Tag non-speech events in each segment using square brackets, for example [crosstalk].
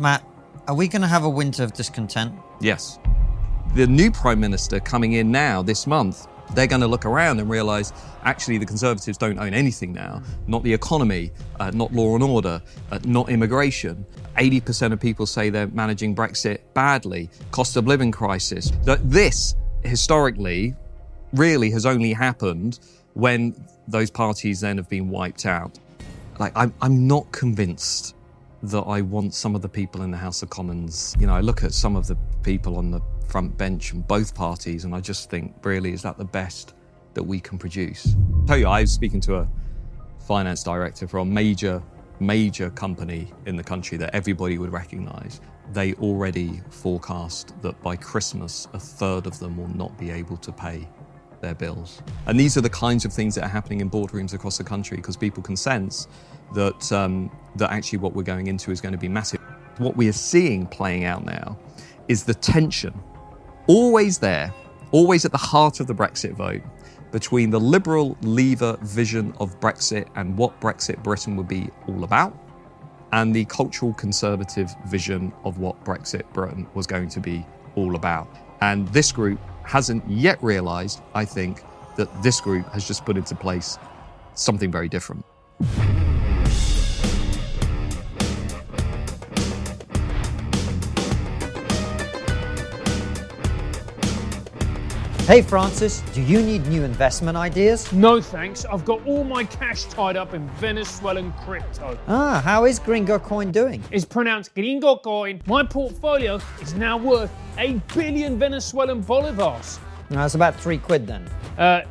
Matt, are we going to have a winter of discontent? Yes. The new Prime Minister coming in now this month, they're going to look around and realise actually the Conservatives don't own anything now. Not the economy, uh, not law and order, uh, not immigration. 80% of people say they're managing Brexit badly, cost of living crisis. This, historically, really has only happened when those parties then have been wiped out. Like, I'm, I'm not convinced that I want some of the people in the House of Commons. You know, I look at some of the people on the front bench in both parties and I just think, really, is that the best that we can produce? I'll tell you, I was speaking to a finance director for a major, major company in the country that everybody would recognize. They already forecast that by Christmas, a third of them will not be able to pay their bills. And these are the kinds of things that are happening in boardrooms across the country because people can sense that, um, that actually what we're going into is going to be massive. What we are seeing playing out now is the tension, always there, always at the heart of the Brexit vote, between the liberal leaver vision of Brexit and what Brexit Britain would be all about, and the cultural conservative vision of what Brexit Britain was going to be all about. And this group hasn't yet realised, I think, that this group has just put into place something very different. Hey, Francis, do you need new investment ideas? No thanks. I've got all my cash tied up in Venezuelan crypto. Ah, how is Gringo Coin doing? It's pronounced Gringo Coin. My portfolio is now worth 8 billion Venezuelan bolivars. That's about three quid then. Uh,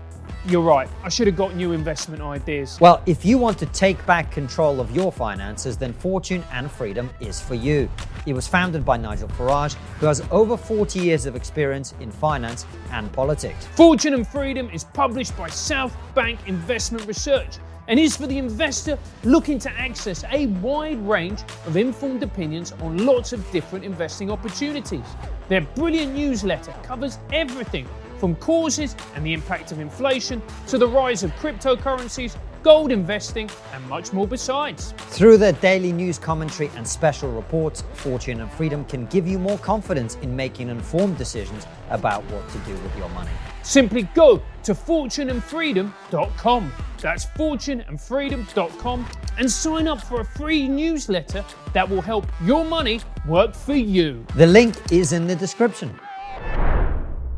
you're right. I should have got new investment ideas. Well, if you want to take back control of your finances, then Fortune and Freedom is for you. It was founded by Nigel Farage, who has over 40 years of experience in finance and politics. Fortune and Freedom is published by South Bank Investment Research and is for the investor looking to access a wide range of informed opinions on lots of different investing opportunities. Their brilliant newsletter covers everything from causes and the impact of inflation to the rise of cryptocurrencies, gold investing, and much more besides. Through their daily news commentary and special reports, Fortune and Freedom can give you more confidence in making informed decisions about what to do with your money. Simply go to fortuneandfreedom.com. That's fortuneandfreedom.com and sign up for a free newsletter that will help your money work for you. The link is in the description.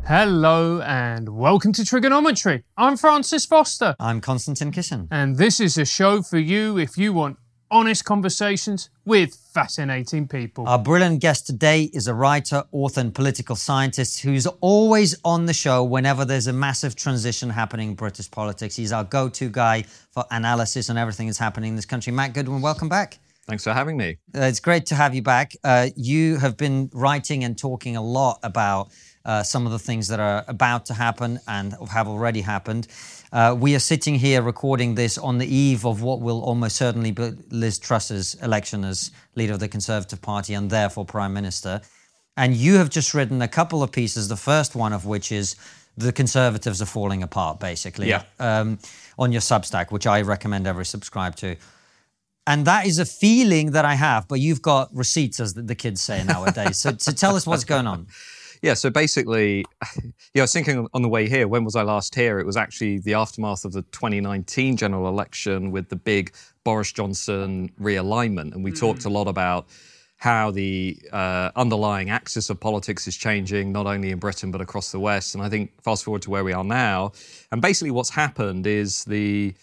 Hello and welcome to TRIGGERnometry. I'm Francis Foster, I'm Konstantin Kisin. and this is a show for you if you want honest conversations with fascinating people. Our brilliant guest today is a writer, author, and political scientist who's always on the show whenever there's a massive transition happening in British politics. He's our go to guy for analysis on everything that's happening in this country. Matt Goodwin, welcome back. Thanks for having me. Uh, it's great to have you back. Uh, you have been writing and talking a lot about uh, some of the things that are about to happen and have already happened. Uh, we are sitting here recording this on the eve of what will almost certainly be Liz Truss's election as leader of the Conservative Party and therefore Prime Minister. And you have just written a couple of pieces, the first one of which is the Conservatives are falling apart, basically, Yeah. um, on your Substack, which I recommend every subscribe to. And that is a feeling that I have, but you've got receipts, as the- kids say nowadays. so, so tell us what's going on. [laughs] Yeah, so basically, [laughs] yeah, I was thinking on the way here, when was I last here? It was actually the aftermath of the 2019 general election with the big Boris Johnson realignment. And we talked a lot about how the uh, underlying axis of politics is changing, not only in Britain, but across the West. And I think fast forward to where we are now. And basically, what's happened is the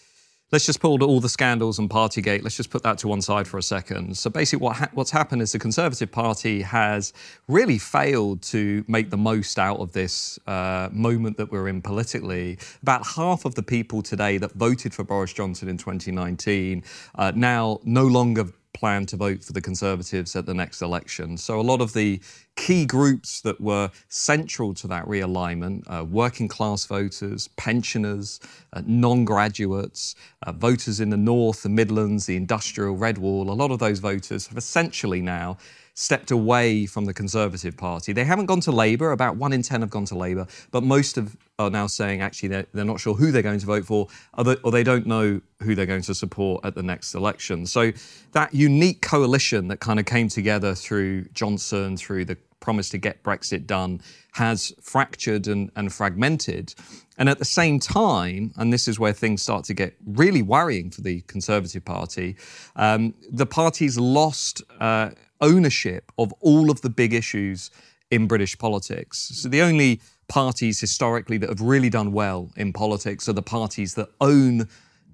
let's just pull all the scandals and Partygate. Let's just put that to one side for a second. So basically, what ha- what's happened is the Conservative Party has really failed to make the most out of this uh, moment that we're in politically. About half of the people today that voted for Boris Johnson in 2019 uh, now no longer plan to vote for the Conservatives at the next election. So a lot of the key groups that were central to that realignment uh, working class voters, pensioners, uh, non graduates, uh, voters in the North, the Midlands, the industrial, Red Wall a lot of those voters have essentially now stepped away from the Conservative Party. They haven't gone to Labour, about one in 10 have gone to Labour, but most of are now saying actually they're, they're not sure who they're going to vote for or they don't know who they're going to support at the next election. So that unique coalition that kind of came together through Johnson, through the promise to get Brexit done, has fractured and, and fragmented. And at the same time, and this is where things start to get really worrying for the Conservative Party, um, the party's lost. Uh, ownership of all of the big issues in British politics. So the only parties historically that have really done well in politics are the parties that own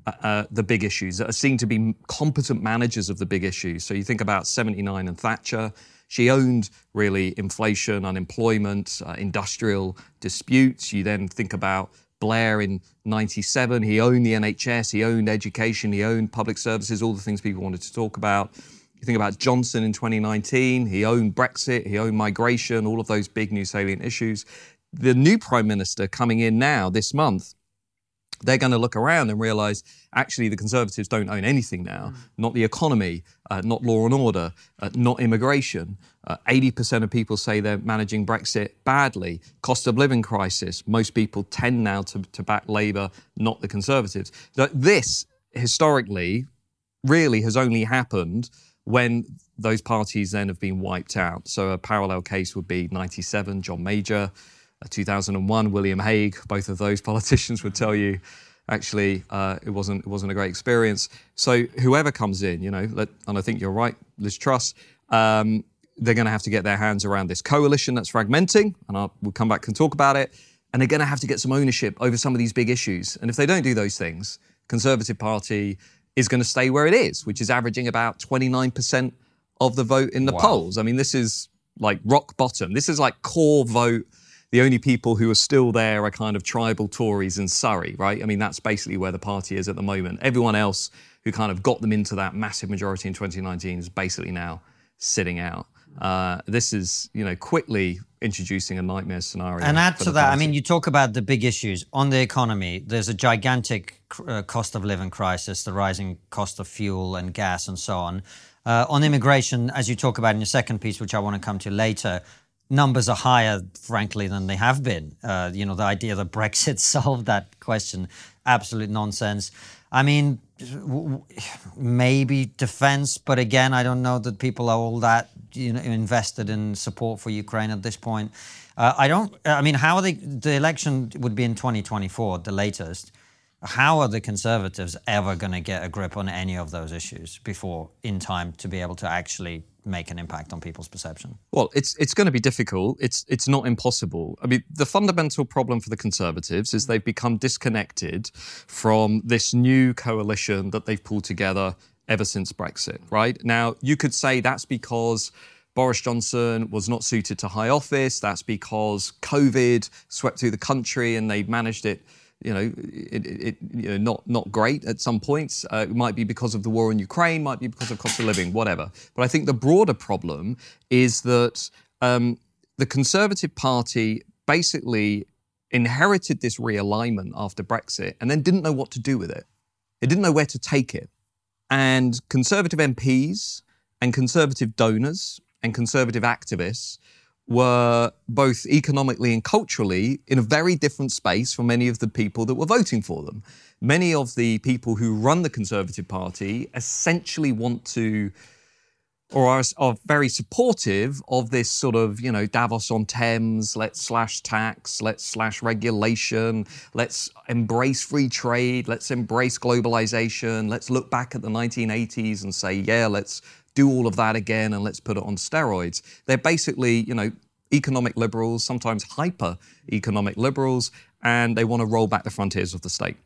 uh, uh, the big issues, that are seen to be competent managers of the big issues. So you think about 79 and Thatcher. She owned really inflation, unemployment, uh, industrial disputes. You then think about Blair in 97. He owned the NHS, he owned education, he owned public services, all the things people wanted to talk about. You think about Johnson in 2019, he owned Brexit, he owned migration, all of those big new salient issues. The new prime minister coming in now this month, they're going to look around and realize actually the Conservatives don't own anything now. Mm. Not the economy, uh, not law and order, uh, not immigration. Uh, 80% of people say they're managing Brexit badly. Cost of living crisis. Most people tend now to, to back Labour, not the Conservatives. This, historically, really has only happened when those parties then have been wiped out. So a parallel case would be 97, John Major, uh, 2001, William Hague. Both of those [laughs] politicians would tell you actually uh, it wasn't it wasn't a great experience. So whoever comes in, you know, let, and I think you're right, Liz Truss. Um, they're going to have to get their hands around this coalition that's fragmenting, and I'll, we'll come back and talk about it. And they're going to have to get some ownership over some of these big issues. And if they don't do those things, Conservative Party is going to stay where it is, which is averaging about 29% of the vote in the wow. polls. I mean, this is like rock bottom. This is like core vote. The only people who are still there are kind of tribal Tories in Surrey, right? I mean, that's basically where the party is at the moment. Everyone else who kind of got them into that massive majority in 2019 is basically now sitting out. Uh, this is, you know, quickly introducing a nightmare scenario. And add to that, I mean, you talk about the big issues on the economy. There's a gigantic uh, cost of living crisis, the rising cost of fuel and gas, and so on. Uh, on immigration, as you talk about in your second piece, which I want to come to later, numbers are higher, frankly, than they have been. Uh, you know, the idea that Brexit [laughs] solved that question, absolute nonsense. I mean, maybe defense, but again, I don't know that people are all that you know, invested in support for Ukraine at this point. Uh, I don't. I mean, how are they? The election would be in 2024, the latest. How are the Conservatives ever going to get a grip on any of those issues before in time to be able to actually make an impact on people's perception? Well, it's it's going to be difficult. It's it's not impossible. I mean, the fundamental problem for the Conservatives is they've become disconnected from this new coalition that they've pulled together ever since Brexit, right? Now, you could say that's because Boris Johnson was not suited to high office. That's because COVID swept through the country and they managed it, you know, it, it, you know not, not great at some points. Uh, it might be because of the war in Ukraine, might be because of cost of living, whatever. But I think the broader problem is that um, the Conservative Party basically inherited this realignment after Brexit and then didn't know what to do with it. It didn't know where to take it. And Conservative MPs and Conservative donors and Conservative activists were both economically and culturally in a very different space from many of the people that were voting for them. Many of the people who run the Conservative Party essentially want to or are, are, very supportive of this sort of, you know, Davos on Thames, let's slash tax, let's slash regulation, let's embrace free trade, let's embrace globalization, let's look back at the 1980s and say, yeah, let's do all of that again and let's put it on steroids. They're basically, you know, economic liberals, sometimes hyper economic liberals, and they want to roll back the frontiers of the state.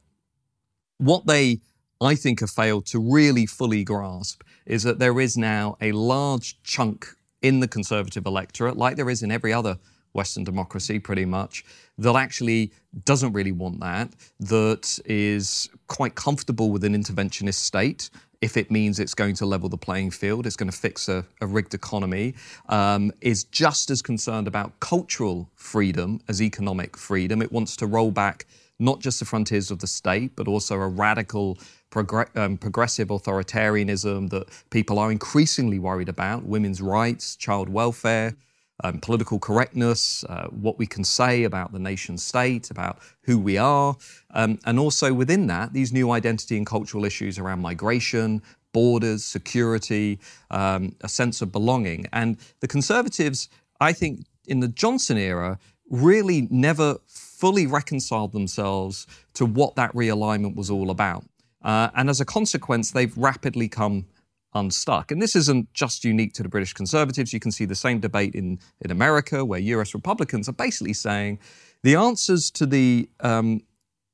What they I think, have failed to really fully grasp is that there is now a large chunk in the conservative electorate, like there is in every other Western democracy pretty much, that actually doesn't really want that, that is quite comfortable with an interventionist state, if it means it's going to level the playing field, it's going to fix a, a rigged economy, um, is just as concerned about cultural freedom as economic freedom. It wants to roll back not just the frontiers of the state, but also a radical progr- um, progressive authoritarianism that people are increasingly worried about women's rights, child welfare. Um, political correctness, uh, what we can say about the nation state, about who we are, um, and also within that, these new identity and cultural issues around migration, borders, security, um, a sense of belonging. And the Conservatives, I think, in the Johnson era, really never fully reconciled themselves to what that realignment was all about. Uh, and as a consequence, they've rapidly come unstuck. And this isn't just unique to the British Conservatives. You can see the same debate in, in America, where US Republicans are basically saying the answers to the um,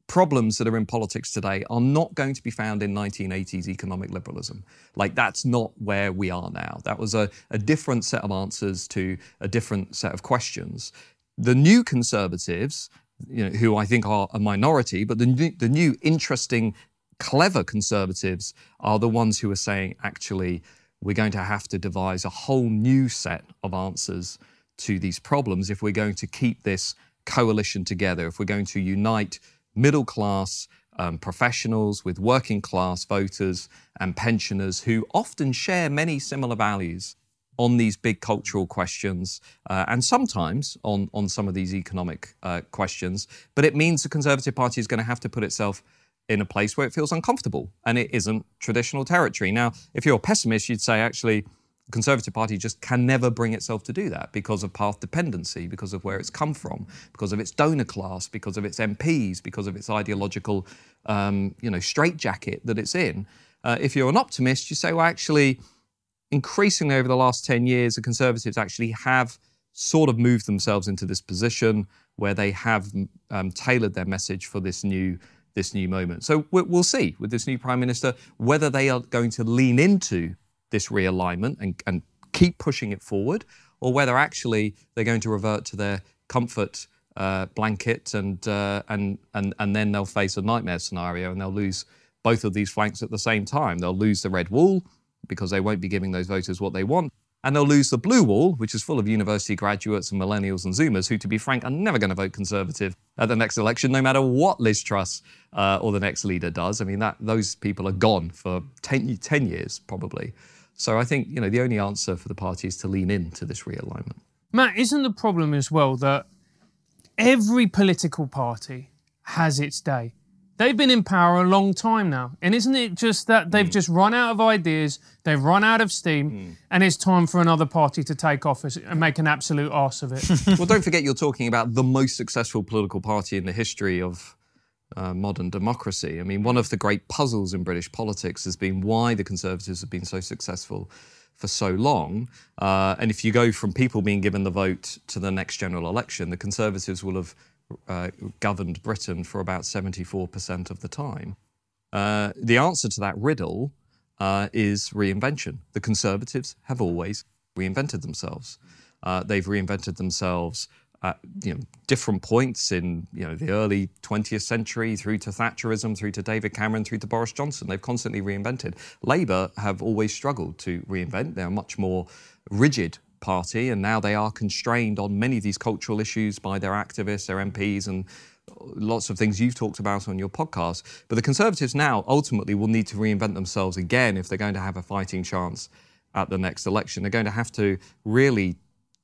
problems that are in politics today are not going to be found in 1980s economic liberalism. Like, that's not where we are now. That was a, a different set of answers to a different set of questions. The new conservatives you know, who I think are a minority, but the new, the new interesting, clever conservatives are the ones who are saying, actually, we're going to have to devise a whole new set of answers to these problems if we're going to keep this coalition together, if we're going to unite middle class um, professionals with working class voters and pensioners who often share many similar values on these big cultural questions uh, and sometimes on, on some of these economic uh, questions. But it means the Conservative Party is going to have to put itself in a place where it feels uncomfortable and it isn't traditional territory. Now, if you're a pessimist, you'd say actually, the Conservative Party just can never bring itself to do that because of path dependency, because of where it's come from, because of its donor class, because of its MPs, because of its ideological, um, you know, straitjacket that it's in. Uh, if you're an optimist, you say, well, actually, increasingly over the last 10 years, the Conservatives actually have sort of moved themselves into this position where they have um, tailored their message for this new this new moment. So we'll see with this new prime minister whether they are going to lean into this realignment and, and keep pushing it forward, or whether actually they're going to revert to their comfort uh, blanket and uh, and and and then they'll face a nightmare scenario and they'll lose both of these flanks at the same time. They'll lose the red wall because they won't be giving those voters what they want. And they'll lose the blue wall, which is full of university graduates and millennials and Zoomers who, to be frank, are never going to vote Conservative at the next election, no matter what Liz Truss uh, or the next leader does. I mean, that those people are gone for 10, 10 years, probably. So I think, you know, the only answer for the party is to lean into this realignment. Matt, isn't the problem as well that every political party has its day? They've been in power a long time now. And isn't it just that they've mm. just run out of ideas, they've run out of steam, mm. and it's time for another party to take office and make an absolute arse of it? [laughs] well, don't forget you're talking about the most successful political party in the history of uh, modern democracy. I mean, one of the great puzzles in British politics has been why the Conservatives have been so successful for so long. Uh, and if you go from people being given the vote to the next general election, the Conservatives will have uh, governed Britain for about 74% of the time. Uh, the answer to that riddle uh, is reinvention. The Conservatives have always reinvented themselves. Uh, they've reinvented themselves at you know, different points in you know, the early 20th century through to Thatcherism, through to David Cameron, through to Boris Johnson. They've constantly reinvented. Labour have always struggled to reinvent. They're much more rigid party, and now they are constrained on many of these cultural issues by their activists, their MPs, and lots of things you've talked about on your podcast. But the Conservatives now ultimately will need to reinvent themselves again if they're going to have a fighting chance at the next election. They're going to have to really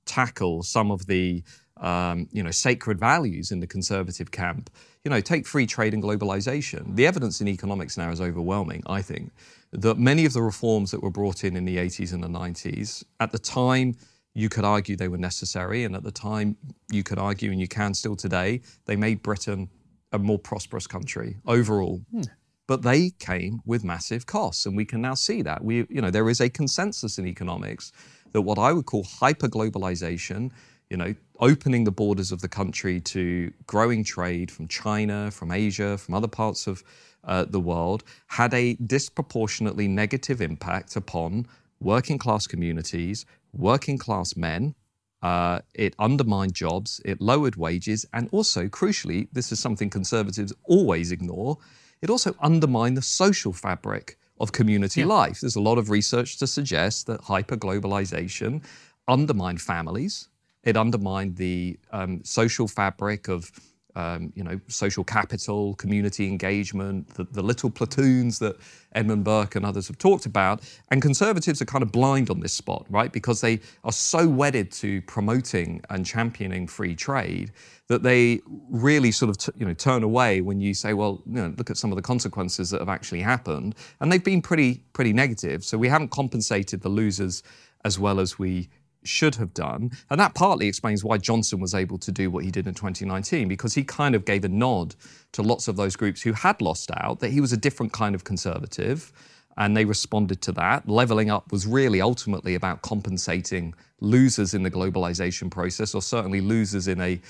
tackle some of the um, you know sacred values in the conservative camp. You know, take free trade and globalization. The evidence in economics now is overwhelming. I think that many of the reforms that were brought in in the 80s and the 90s, at the time, you could argue they were necessary, and at the time, you could argue, and you can still today, they made Britain a more prosperous country overall. Hmm. But they came with massive costs, and we can now see that. We, you know, there is a consensus in economics that what I would call hyperglobalization, you know, opening the borders of the country to growing trade from China, from Asia, from other parts of uh, the world had a disproportionately negative impact upon working class communities, working class men. Uh, it undermined jobs, it lowered wages, and also, crucially, this is something conservatives always ignore, it also undermined the social fabric of community life. There's a lot of research to suggest that hyperglobalization undermined families. It undermined the um, social fabric of um, you know, social capital, community engagement, the, the, little platoons that Edmund Burke and others have talked about. And conservatives are kind of blind on this spot, right? Because they are so wedded to promoting and championing free trade that they really sort of, t- you know, turn away when you say, well, you know, look at some of the consequences that have actually happened. And they've been pretty, pretty negative. So we haven't compensated the losers as well as we should have done. And that partly explains why Johnson was able to do what he did in 2019, because he kind of gave a nod to lots of those groups who had lost out that he was a different kind of conservative. And they responded to that. Leveling up was really ultimately about compensating losers in the globalization process, or certainly losers in a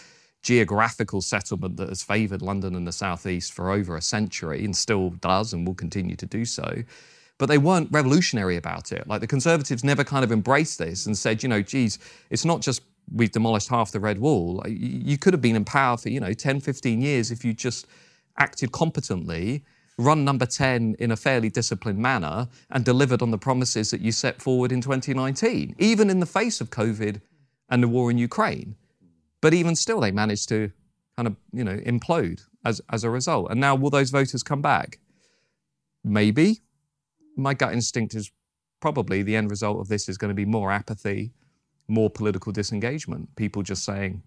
geographical settlement that has favoured London and the Southeast for over a century and still does and will continue to do so but they weren't revolutionary about it. Like the Conservatives never kind of embraced this and said, you know, geez, it's not just we've demolished half the red wall. You could have been in power for, you know, 10, 15 years if you just acted competently, run number 10 in a fairly disciplined manner, and delivered on the promises that you set forward in 2019, even in the face of COVID and the war in Ukraine. But even still, they managed to kind of, you know, implode as, as a result. And now will those voters come back? Maybe my gut instinct is probably the end result of this is going to be more apathy, more political disengagement. People just saying,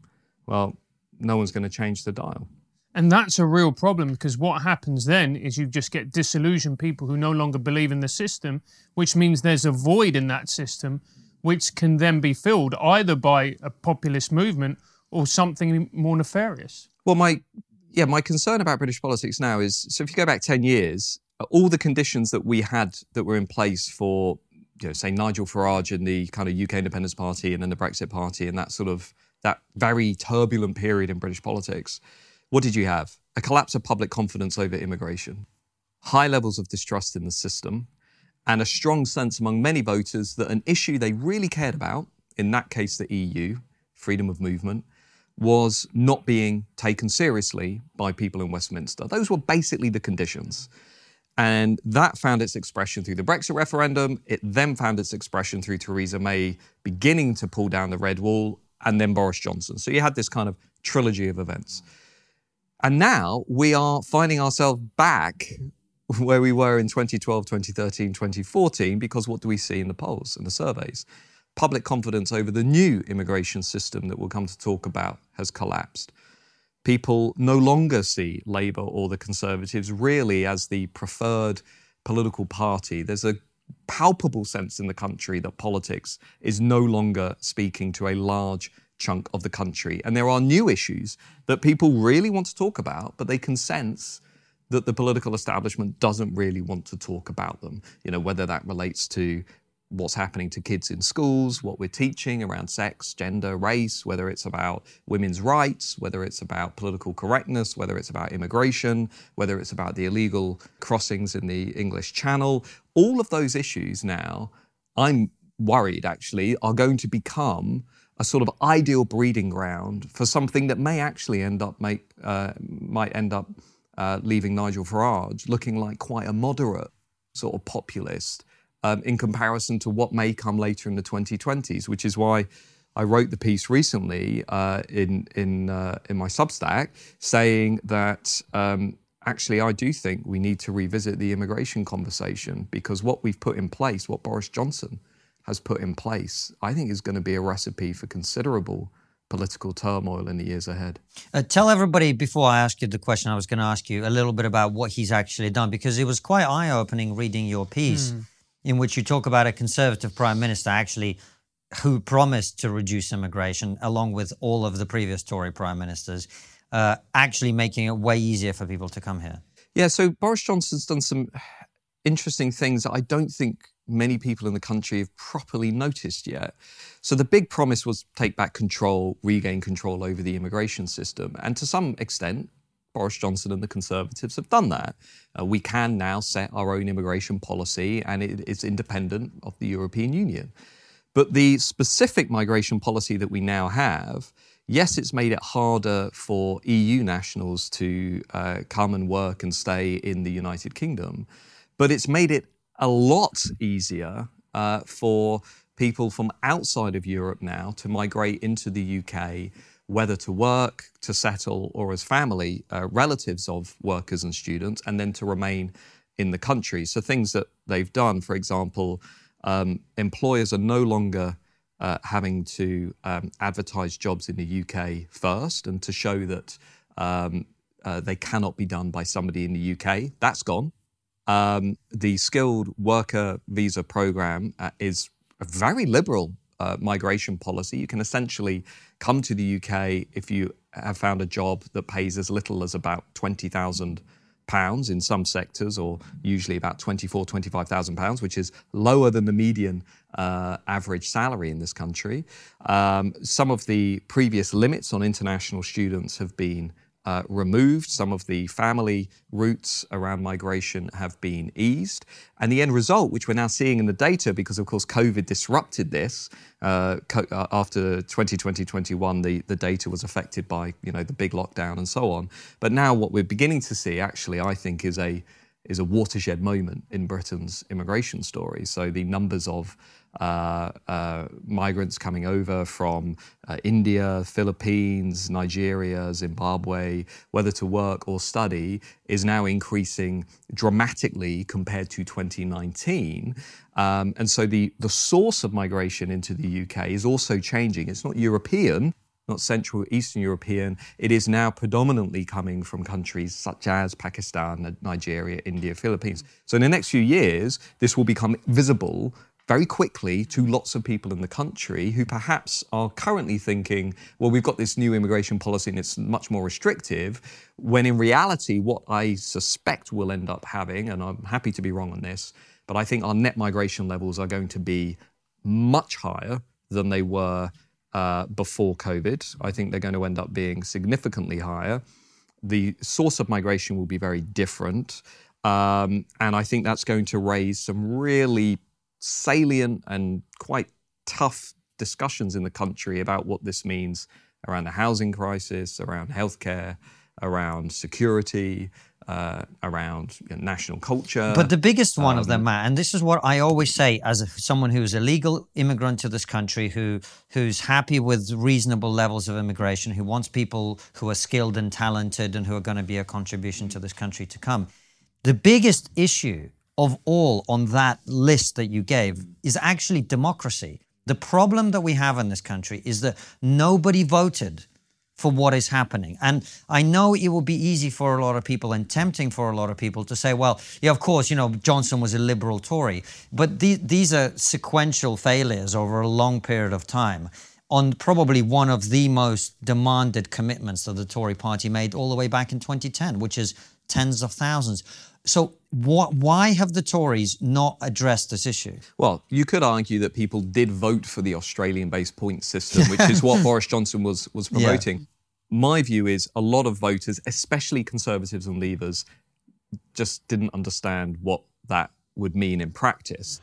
well, no one's going to change the dial. And that's a real problem because what happens then is you just get disillusioned people who no longer believe in the system, which means there's a void in that system, which can then be filled either by a populist movement or something more nefarious. Well, my yeah, my concern about British politics now is so if you go back 10 years, all the conditions that we had that were in place for, you know, say Nigel Farage and the kind of UK Independence Party and then the Brexit Party and that sort of that very turbulent period in British politics, what did you have? A collapse of public confidence over immigration, high levels of distrust in the system, and a strong sense among many voters that an issue they really cared about, in that case the EU, freedom of movement, was not being taken seriously by people in Westminster. Those were basically the conditions. And that found its expression through the Brexit referendum. It then found its expression through Theresa May beginning to pull down the red wall and then Boris Johnson. So you had this kind of trilogy of events. And now we are finding ourselves back where we were in 2012, 2013, 2014, because what do we see in the polls and the surveys? Public confidence over the new immigration system that we'll come to talk about has collapsed people no longer see Labour or the Conservatives really as the preferred political party. There's a palpable sense in the country that politics is no longer speaking to a large chunk of the country. And there are new issues that people really want to talk about, but they can sense that the political establishment doesn't really want to talk about them. You know, whether that relates to what's happening to kids in schools, what we're teaching around sex, gender, race, whether it's about women's rights, whether it's about political correctness, whether it's about immigration, whether it's about the illegal crossings in the English Channel. All of those issues now, I'm worried actually, are going to become a sort of ideal breeding ground for something that may actually end up make uh, might end up uh, leaving Nigel Farage looking like quite a moderate sort of populist um, in comparison to what may come later in the 2020s, which is why I wrote the piece recently uh, in in uh, in my Substack saying that um, actually I do think we need to revisit the immigration conversation because what we've put in place, what Boris Johnson has put in place, I think is going to be a recipe for considerable political turmoil in the years ahead. Uh, tell everybody before I ask you the question I was going to ask you a little bit about what he's actually done because it was quite eye opening reading your piece. Mm in which you talk about a conservative prime minister actually who promised to reduce immigration, along with all of the previous Tory prime ministers, uh, actually making it way easier for people to come here. Yeah, so Boris Johnson's done some interesting things that I don't think many people in the country have properly noticed yet. So the big promise was take back control, regain control over the immigration system. And to some extent, Boris Johnson and the Conservatives have done that. Uh, we can now set our own immigration policy, and it is independent of the European Union. But the specific migration policy that we now have, yes, it's made it harder for EU nationals to uh, come and work and stay in the United Kingdom, but it's made it a lot easier uh, for people from outside of Europe now to migrate into the UK, whether to work, to settle, or as family uh, relatives of workers and students, and then to remain in the country. So, things that they've done, for example, um, employers are no longer uh, having to um, advertise jobs in the UK first and to show that um, uh, they cannot be done by somebody in the UK. That's gone. Um, the skilled worker visa program uh, is very liberal uh, migration policy. You can essentially come to the UK if you have found a job that pays as little as about twenty thousand pounds in some sectors, or usually about twenty-four, twenty-five thousand pounds, which is lower than the median uh, average salary in this country. Um, some of the previous limits on international students have been uh, removed. Some of the family routes around migration have been eased. And the end result, which we're now seeing in the data, because of course COVID disrupted this, uh, co- uh, after 2020 21, the, the data was affected by you know the big lockdown and so on. But now what we're beginning to see, actually, I think, is a is a watershed moment in Britain's immigration story. So the numbers of uh, uh, migrants coming over from uh, India, Philippines, Nigeria, Zimbabwe, whether to work or study, is now increasing dramatically compared to 2019. Um, and so the, the source of migration into the UK is also changing. It's not European, not Central Eastern European. It is now predominantly coming from countries such as Pakistan, Nigeria, India, Philippines. So in the next few years, this will become visible very quickly to lots of people in the country who perhaps are currently thinking, well, we've got this new immigration policy and it's much more restrictive, when in reality, what I suspect we'll end up having, and I'm happy to be wrong on this, but I think our net migration levels are going to be much higher than they were uh, before COVID. I think they're going to end up being significantly higher. The source of migration will be very different. Um, and I think that's going to raise some really salient and quite tough discussions in the country about what this means around the housing crisis, around healthcare, around security, uh, around you know, national culture. But the biggest one um, of them, um, Matt, and this is what I always say as a, someone who's a legal immigrant to this country, who who's happy with reasonable levels of immigration, who wants people who are skilled and talented and who are going to be a contribution to this country to come. The biggest issue of all on that list that you gave mm. is actually democracy. The problem that we have in this country is that nobody voted for what is happening. And I know it will be easy for a lot of people and tempting for a lot of people to say, well, yeah, of course, you know, Johnson was a liberal Tory. But the, these are sequential failures over a long period of time on probably one of the most demanded commitments that the Tory party made all the way back in 2010, which is tens of thousands. So, what, why have the Tories not addressed this issue? Well, you could argue that people did vote for the Australian based point system, which is what [laughs] Boris Johnson was, was promoting. Yeah. My view is a lot of voters, especially Conservatives and Leavers, just didn't understand what that would mean in practice.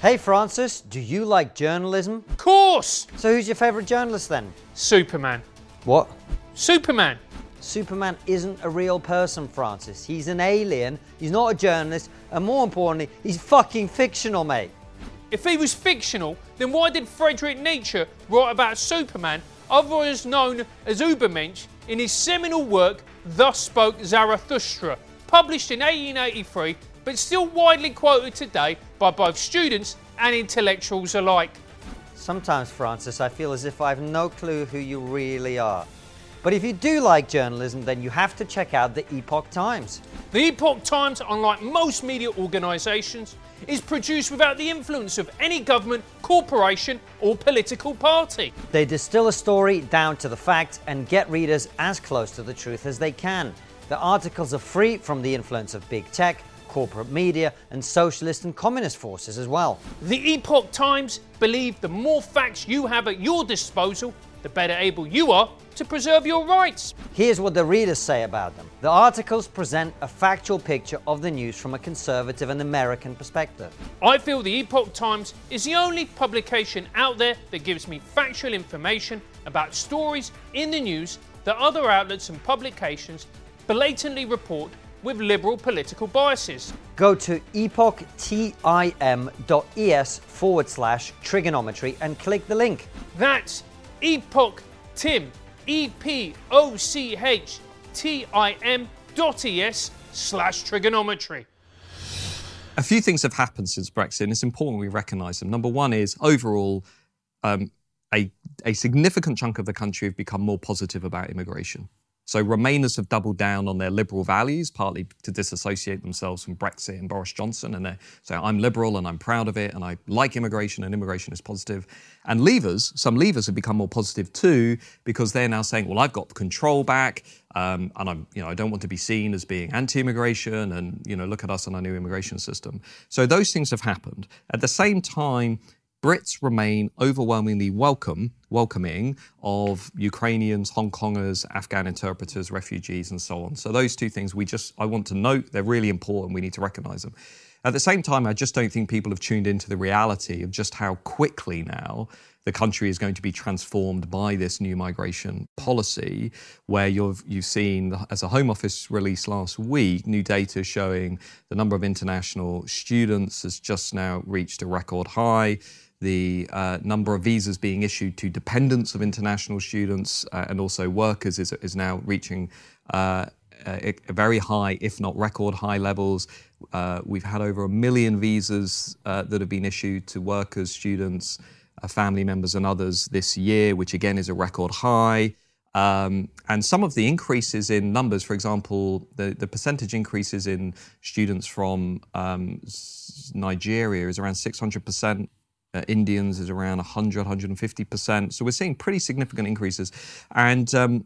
Hey Francis, do you like journalism? Of course! So who's your favourite journalist then? Superman. What? Superman. Superman isn't a real person, Francis. He's an alien, he's not a journalist, and more importantly, he's fucking fictional, mate. If he was fictional, then why did Friedrich Nietzsche write about Superman, otherwise known as Ubermensch, in his seminal work Thus Spoke Zarathustra, published in 1883 but still widely quoted today by both students and intellectuals alike? Sometimes, Francis, I feel as if I have no clue who you really are. But if you do like journalism, then you have to check out the Epoch Times. The Epoch Times, unlike most media organisations, is produced without the influence of any government, corporation, or political party. They distill a story down to the facts and get readers as close to the truth as they can. The articles are free from the influence of big tech, corporate media, and socialist and communist forces as well. The Epoch Times believe the more facts you have at your disposal, the better able you are to preserve your rights. Here's what the readers say about them. The articles present a factual picture of the news from a conservative and American perspective. I feel the Epoch Times is the only publication out there that gives me factual information about stories in the news that other outlets and publications blatantly report with liberal political biases. Go to epochtim.es forward slash triggernometry and click the link. That's Epoch Tim, E P O C H T I M dot E S slash triggernometry. A few things have happened since Brexit, and it's important we recognise them. Number one is overall, um, a, a significant chunk of the country have become more positive about immigration. So Remainers have doubled down on their liberal values, partly to disassociate themselves from Brexit and Boris Johnson, and they say, I'm liberal and I'm proud of it, and I like immigration, and immigration is positive. And Leavers, some Leavers have become more positive too, because they're now saying, well, I've got control back, um, and I'm, you know, I don't want to be seen as being anti-immigration, and you know, look at us and our new immigration system. So those things have happened. At the same time, Brits remain overwhelmingly welcome, welcoming of Ukrainians, Hong Kongers, Afghan interpreters, refugees, and so on. So those two things we just I want to note they're really important. We need to recognise them. At the same time, I just don't think people have tuned into the reality of just how quickly now the country is going to be transformed by this new migration policy, where you've you've seen, as a Home Office released last week, new data showing the number of international students has just now reached a record high the uh, number of visas being issued to dependents of international students uh, and also workers is, is now reaching uh, a, a, very high, if not record high levels. Uh, we've had over a million visas uh, that have been issued to workers, students, uh, family members, and others this year, which again is a record high. Um, and some of the increases in numbers, for example, the, the percentage increases in students from um, Nigeria is around 600%. Uh, Indians is around 100, 150%. So we're seeing pretty significant increases. And, um,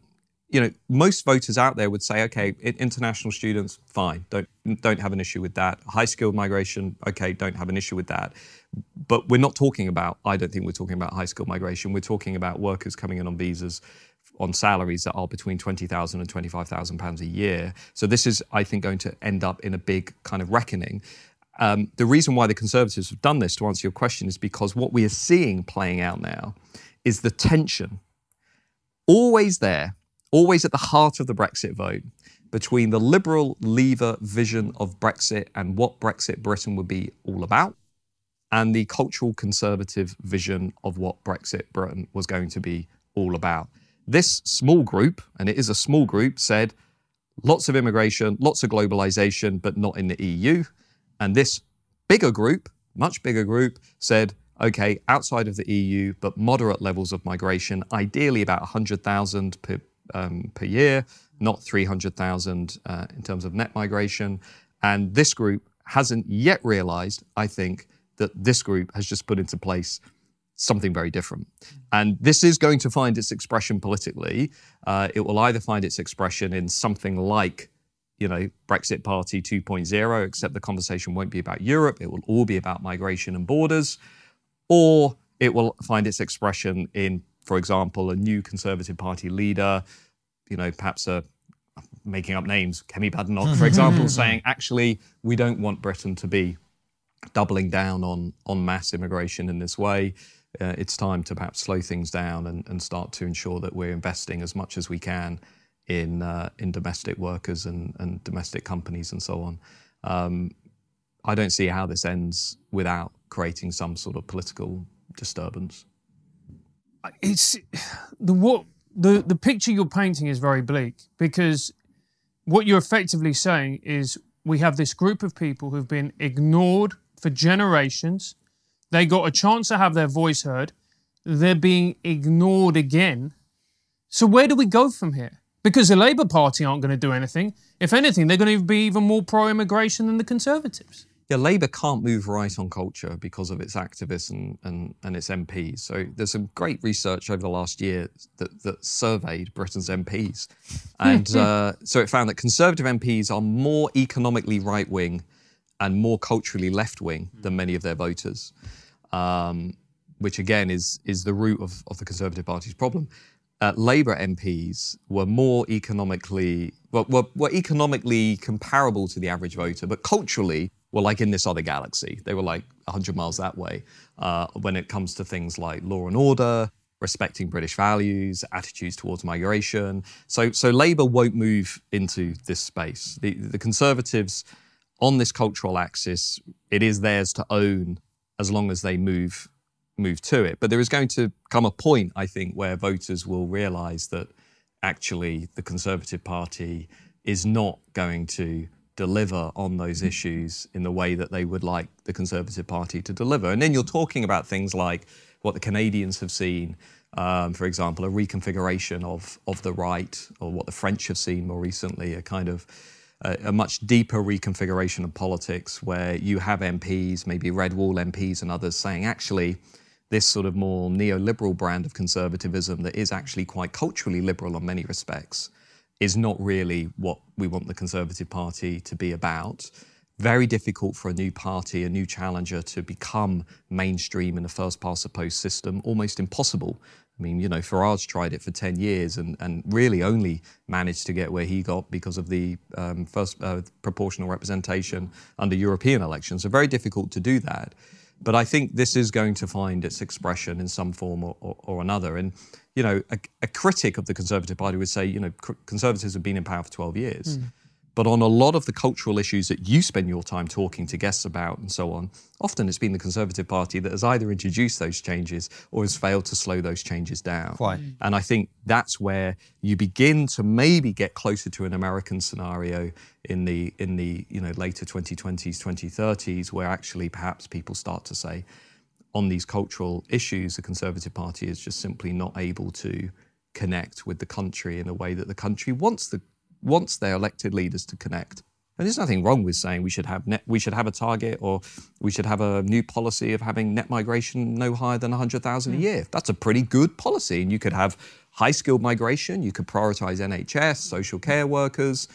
you know, most voters out there would say, okay, international students, fine, don't don't have an issue with that. High skilled migration, okay, don't have an issue with that. But we're not talking about. I don't think we're talking about high skilled migration. We're talking about workers coming in on visas on salaries that are between 20,000 and 25,000 pounds a year. So this is, I think, going to end up in a big kind of reckoning. Um, the reason why the Conservatives have done this, to answer your question, is because what we are seeing playing out now is the tension, always there, always at the heart of the Brexit vote, between the Liberal leaver vision of Brexit and what Brexit Britain would be all about, and the cultural conservative vision of what Brexit Britain was going to be all about. This small group, and it is a small group, said lots of immigration, lots of globalization, but not in the EU. And this bigger group, much bigger group, said, okay, outside of the EU, but moderate levels of migration, ideally about 100,000 per, um, per year, not 300,000 uh, in terms of net migration. And this group hasn't yet realized, I think, that this group has just put into place something very different. And this is going to find its expression politically. Uh, it will either find its expression in something like you know, Brexit Party 2.0, except the conversation won't be about Europe. It will all be about migration and borders. Or it will find its expression in, for example, a new Conservative Party leader, you know, perhaps a making up names, Kemi Badenoch, for [laughs] example, saying, actually, we don't want Britain to be doubling down on, on mass immigration in this way. Uh, it's time to perhaps slow things down and, and start to ensure that we're investing as much as we can in uh, in domestic workers and, and domestic companies and so on. Um, I don't see how this ends without creating some sort of political disturbance. It's the what the the picture you're painting is very bleak because what you're effectively saying is we have this group of people who've been ignored for generations. They got a chance to have their voice heard. They're being ignored again. So where do we go from here? Because the Labour Party aren't going to do anything. If anything, they're going to be even more pro immigration than the Conservatives. Yeah, Labour can't move right on culture because of its activists and, and, and its MPs. So there's some great research over the last year that, that surveyed Britain's MPs. [laughs] And uh, so it found that Conservative MPs are more economically right wing and more culturally left wing than many of their voters, um, which again is, is the root of, of the Conservative Party's problem uh, Labour MPs were more economically well, were, were economically comparable to the average voter, but culturally were like in this other galaxy. They were like 100 miles that way uh, when it comes to things like law and order, respecting British values, attitudes towards migration. So, so Labour won't move into this space. The, the Conservatives, on this cultural axis, it is theirs to own as long as they move move to it. But there is going to come a point, I think, where voters will realise that actually the Conservative Party is not going to deliver on those issues in the way that they would like the Conservative Party to deliver. And then you're talking about things like what the Canadians have seen, um, for example, a reconfiguration of, of the right, or what the French have seen more recently, a kind of a, a much deeper reconfiguration of politics where you have MPs, maybe Red Wall MPs and others, saying actually, this sort of more neoliberal brand of conservatism that is actually quite culturally liberal in many respects is not really what we want the Conservative Party to be about very difficult for a new party, a new challenger to become mainstream in a first past the post system, almost impossible. I mean, you know, Farage tried it for 10 years and, and really only managed to get where he got because of the um, first uh, proportional representation under European elections. So, very difficult to do that. But I think this is going to find its expression in some form or, or, or another. And, you know, a, a, critic of the Conservative Party would say, you know, Conservatives have been in power for 12 years. Mm. But on a lot of the cultural issues that you spend your time talking to guests about and so on, often it's been the Conservative Party that has either introduced those changes or has failed to slow those changes down. Quite. Mm. And I think that's where you begin to maybe get closer to an American scenario in the in the you know later 2020s, 2030s, where actually perhaps people start to say, on these cultural issues, the Conservative Party is just simply not able to connect with the country in a way that the country wants the wants their elected leaders to connect. And there's nothing wrong with saying we should have net, we should have a target or we should have a new policy of having net migration no higher than 100,000 mm. a hmm. year. That's a pretty good policy. And you could have high skilled migration, you could prioritize NHS, social care workers.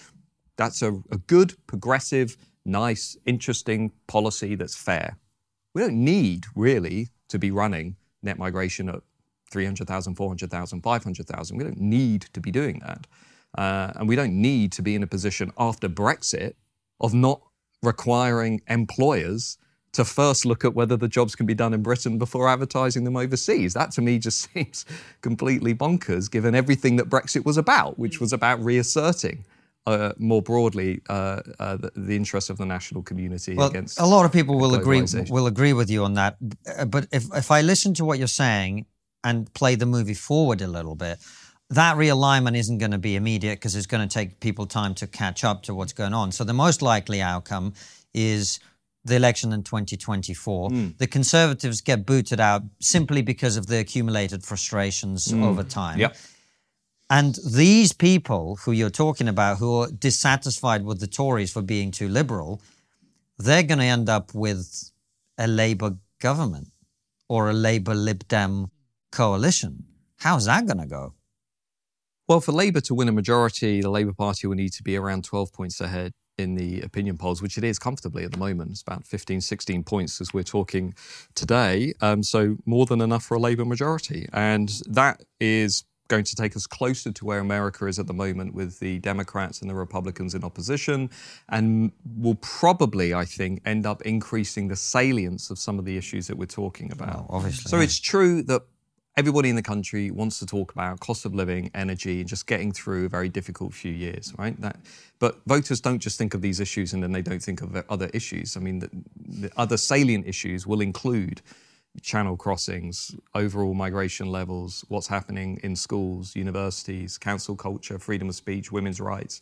That's a, a good, progressive, nice, interesting policy that's fair. We don't need really to be running net migration at 300,000, 400,000, 500,000. We don't need to be doing that. Uh, and we don't need to be in a position after Brexit of not requiring employers to first look at whether the jobs can be done in Britain before advertising them overseas. That to me just [laughs] seems completely bonkers given everything that Brexit was about, which was about reasserting. Uh, more broadly, uh, uh, the, the interests of the national community well, against a lot of people will agree will agree with you on that. But if if I listen to what you're saying and play the movie forward a little bit, that realignment isn't going to be immediate because it's going to take people time to catch up to what's going on. So the most likely outcome is the election in 2024. Mm. The Conservatives get booted out simply because of the accumulated frustrations mm. over time. Yep. And these people who you're talking about, who are dissatisfied with the Tories for being too liberal, they're going to end up with a Labour government or a Labour Lib Dem coalition. How's that going to go? Well, for Labour to win a majority, the Labour Party will need to be around 12 points ahead in the opinion polls, which it is comfortably at the moment. It's about 15, 16 points as we're talking today. Um, so more than enough for a Labour majority. And that is going to take us closer to where America is at the moment with the Democrats and the Republicans in opposition, and will probably, I think, end up increasing the salience of some of the issues that we're talking about. Oh, obviously. So yeah. it's true that everybody in the country wants to talk about cost of living, energy, and just getting through a very difficult few years, right? That, but voters don't just think of these issues and then they don't think of other issues. I mean, the, the other salient issues will include channel crossings, overall migration levels, what's happening in schools, universities, cancel culture, freedom of speech, women's rights.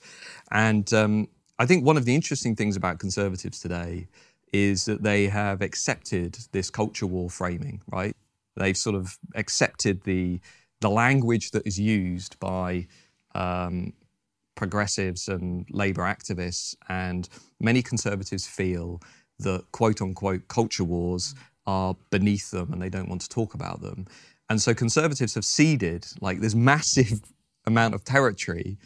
And um, I think one of the interesting things about conservatives today is that they have accepted this culture war framing, right? They've sort of accepted the the language that is used by um, progressives and Labour activists, and many conservatives feel that quote unquote culture wars are beneath them and they don't want to talk about them. And so conservatives have ceded like this massive [laughs] amount of territory,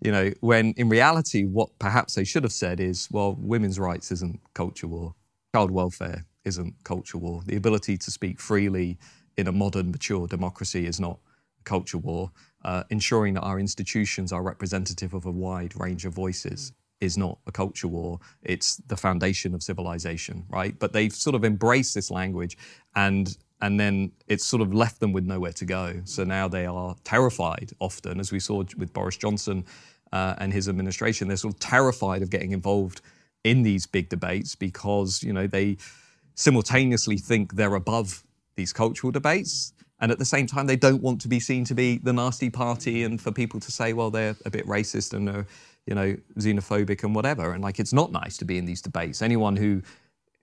you know, when in reality, what perhaps they should have said is, well, women's rights isn't culture war, child welfare isn't culture war. The ability to speak freely in a modern, mature democracy is not culture war. Uh, ensuring that our institutions are representative of a wide range of voices is not a culture war. It's the foundation of civilization, right? But they've sort of embraced this language and and then it's sort of left them with nowhere to go. So now they are terrified often, as we saw with Boris Johnson uh, and his administration. They're sort of terrified of getting involved in these big debates because, you know, they simultaneously think they're above these cultural debates. And at the same time, they don't want to be seen to be the nasty party and for people to say, well, they're a bit racist and are, you know, xenophobic and whatever. And like, it's not nice to be in these debates. Anyone who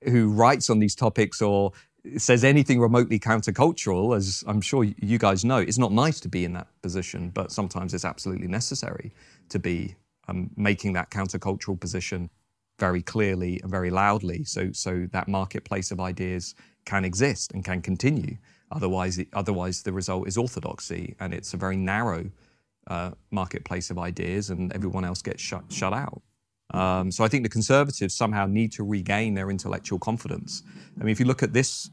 who writes on these topics or says anything remotely countercultural, as I'm sure you guys know, it's not nice to be in that position, but sometimes it's absolutely necessary to be um, making that countercultural position very clearly and very loudly, so so that marketplace of ideas can exist and can continue. Otherwise, it, otherwise the result is orthodoxy, and it's a very narrow uh, marketplace of ideas, and everyone else gets shut shut out. Um, so I think the Conservatives somehow need to regain their intellectual confidence. I mean, if you look at this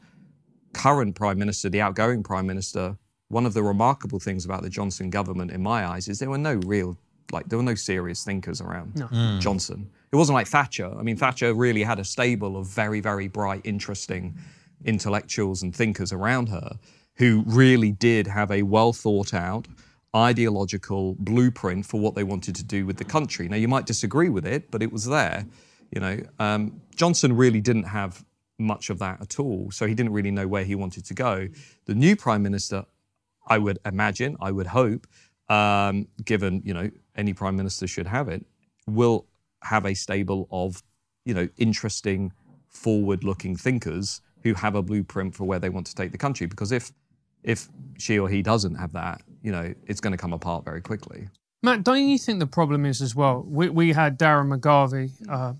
current Prime Minister, the outgoing Prime Minister, one of the remarkable things about the Johnson government, in my eyes, is there were no real, like, there were no serious thinkers around No. Mm. Johnson. It wasn't like Thatcher. I mean, Thatcher really had a stable of very, very bright, interesting intellectuals and thinkers around her who really did have a well thought out, ideological blueprint for what they wanted to do with the country. Now, you might disagree with it, but it was there. You know, um, Johnson really didn't have much of that at all, so he didn't really know where he wanted to go. The new prime minister, I would imagine, I would hope, um, given you know any prime minister should have it, will have a stable of you know interesting, forward-looking thinkers who have a blueprint for where they want to take the country. Because if if she or he doesn't have that, you know, it's going to come apart very quickly. Matt, don't you think the problem is as well? We, we had Darren McGarvey, uh,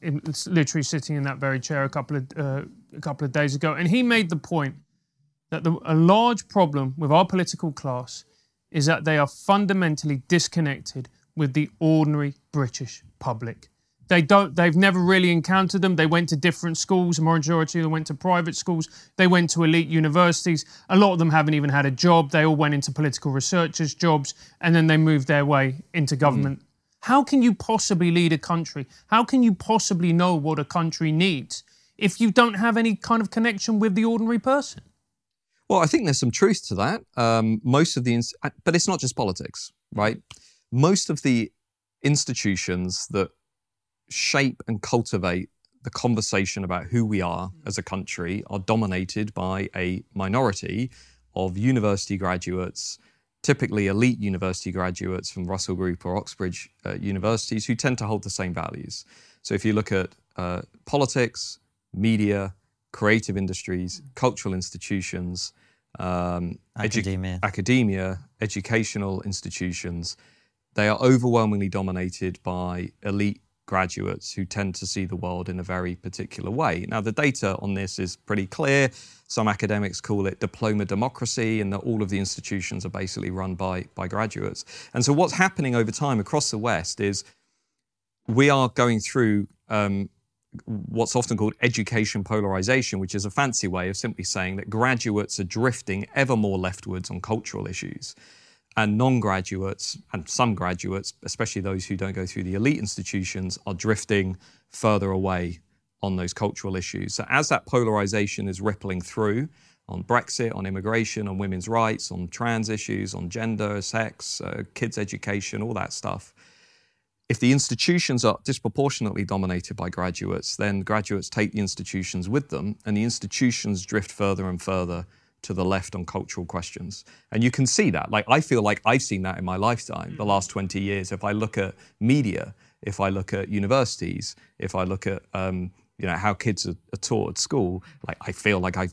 in, literally sitting in that very chair a couple of uh, a couple of days ago, and he made the point that the, a large problem with our political class is that they are fundamentally disconnected with the ordinary British public. They don't. They've never really encountered them. They went to different schools. A majority of them went to private schools. They went to elite universities. A lot of them haven't even had a job. They all went into political researchers' jobs, and then they moved their way into government. Mm. How can you possibly lead a country? How can you possibly know what a country needs if you don't have any kind of connection with the ordinary person? Well, I think there's some truth to that. Um, most of the, ins- but it's not just politics, right? Most of the institutions that shape and cultivate the conversation about who we are as a country are dominated by a minority of university graduates, typically elite university graduates from Russell Group or Oxbridge uh, universities, who tend to hold the same values. So if you look at uh, politics, media, creative industries, cultural institutions, um, edu- Academia. academia, educational institutions, they are overwhelmingly dominated by elite graduates who tend to see the world in a very particular way. Now, the data on this is pretty clear. Some academics call it diploma democracy, and that all of the institutions are basically run by, by graduates. And so, what's happening over time across the West is we are going through um, what's often called education polarization, which is a fancy way of simply saying that graduates are drifting ever more leftwards on cultural issues. And non graduates and some graduates, especially those who don't go through the elite institutions, are drifting further away on those cultural issues. So, as that polarization is rippling through on Brexit, on immigration, on women's rights, on trans issues, on gender, sex, uh, kids' education, all that stuff, if the institutions are disproportionately dominated by graduates, then graduates take the institutions with them, and the institutions drift further and further to the left on cultural questions. And you can see that. Like, I feel like I've seen that in my lifetime, the last 20 years. If I look at media, if I look at universities, if I look at, um, you know, how kids are, are taught at school, like, I feel like I,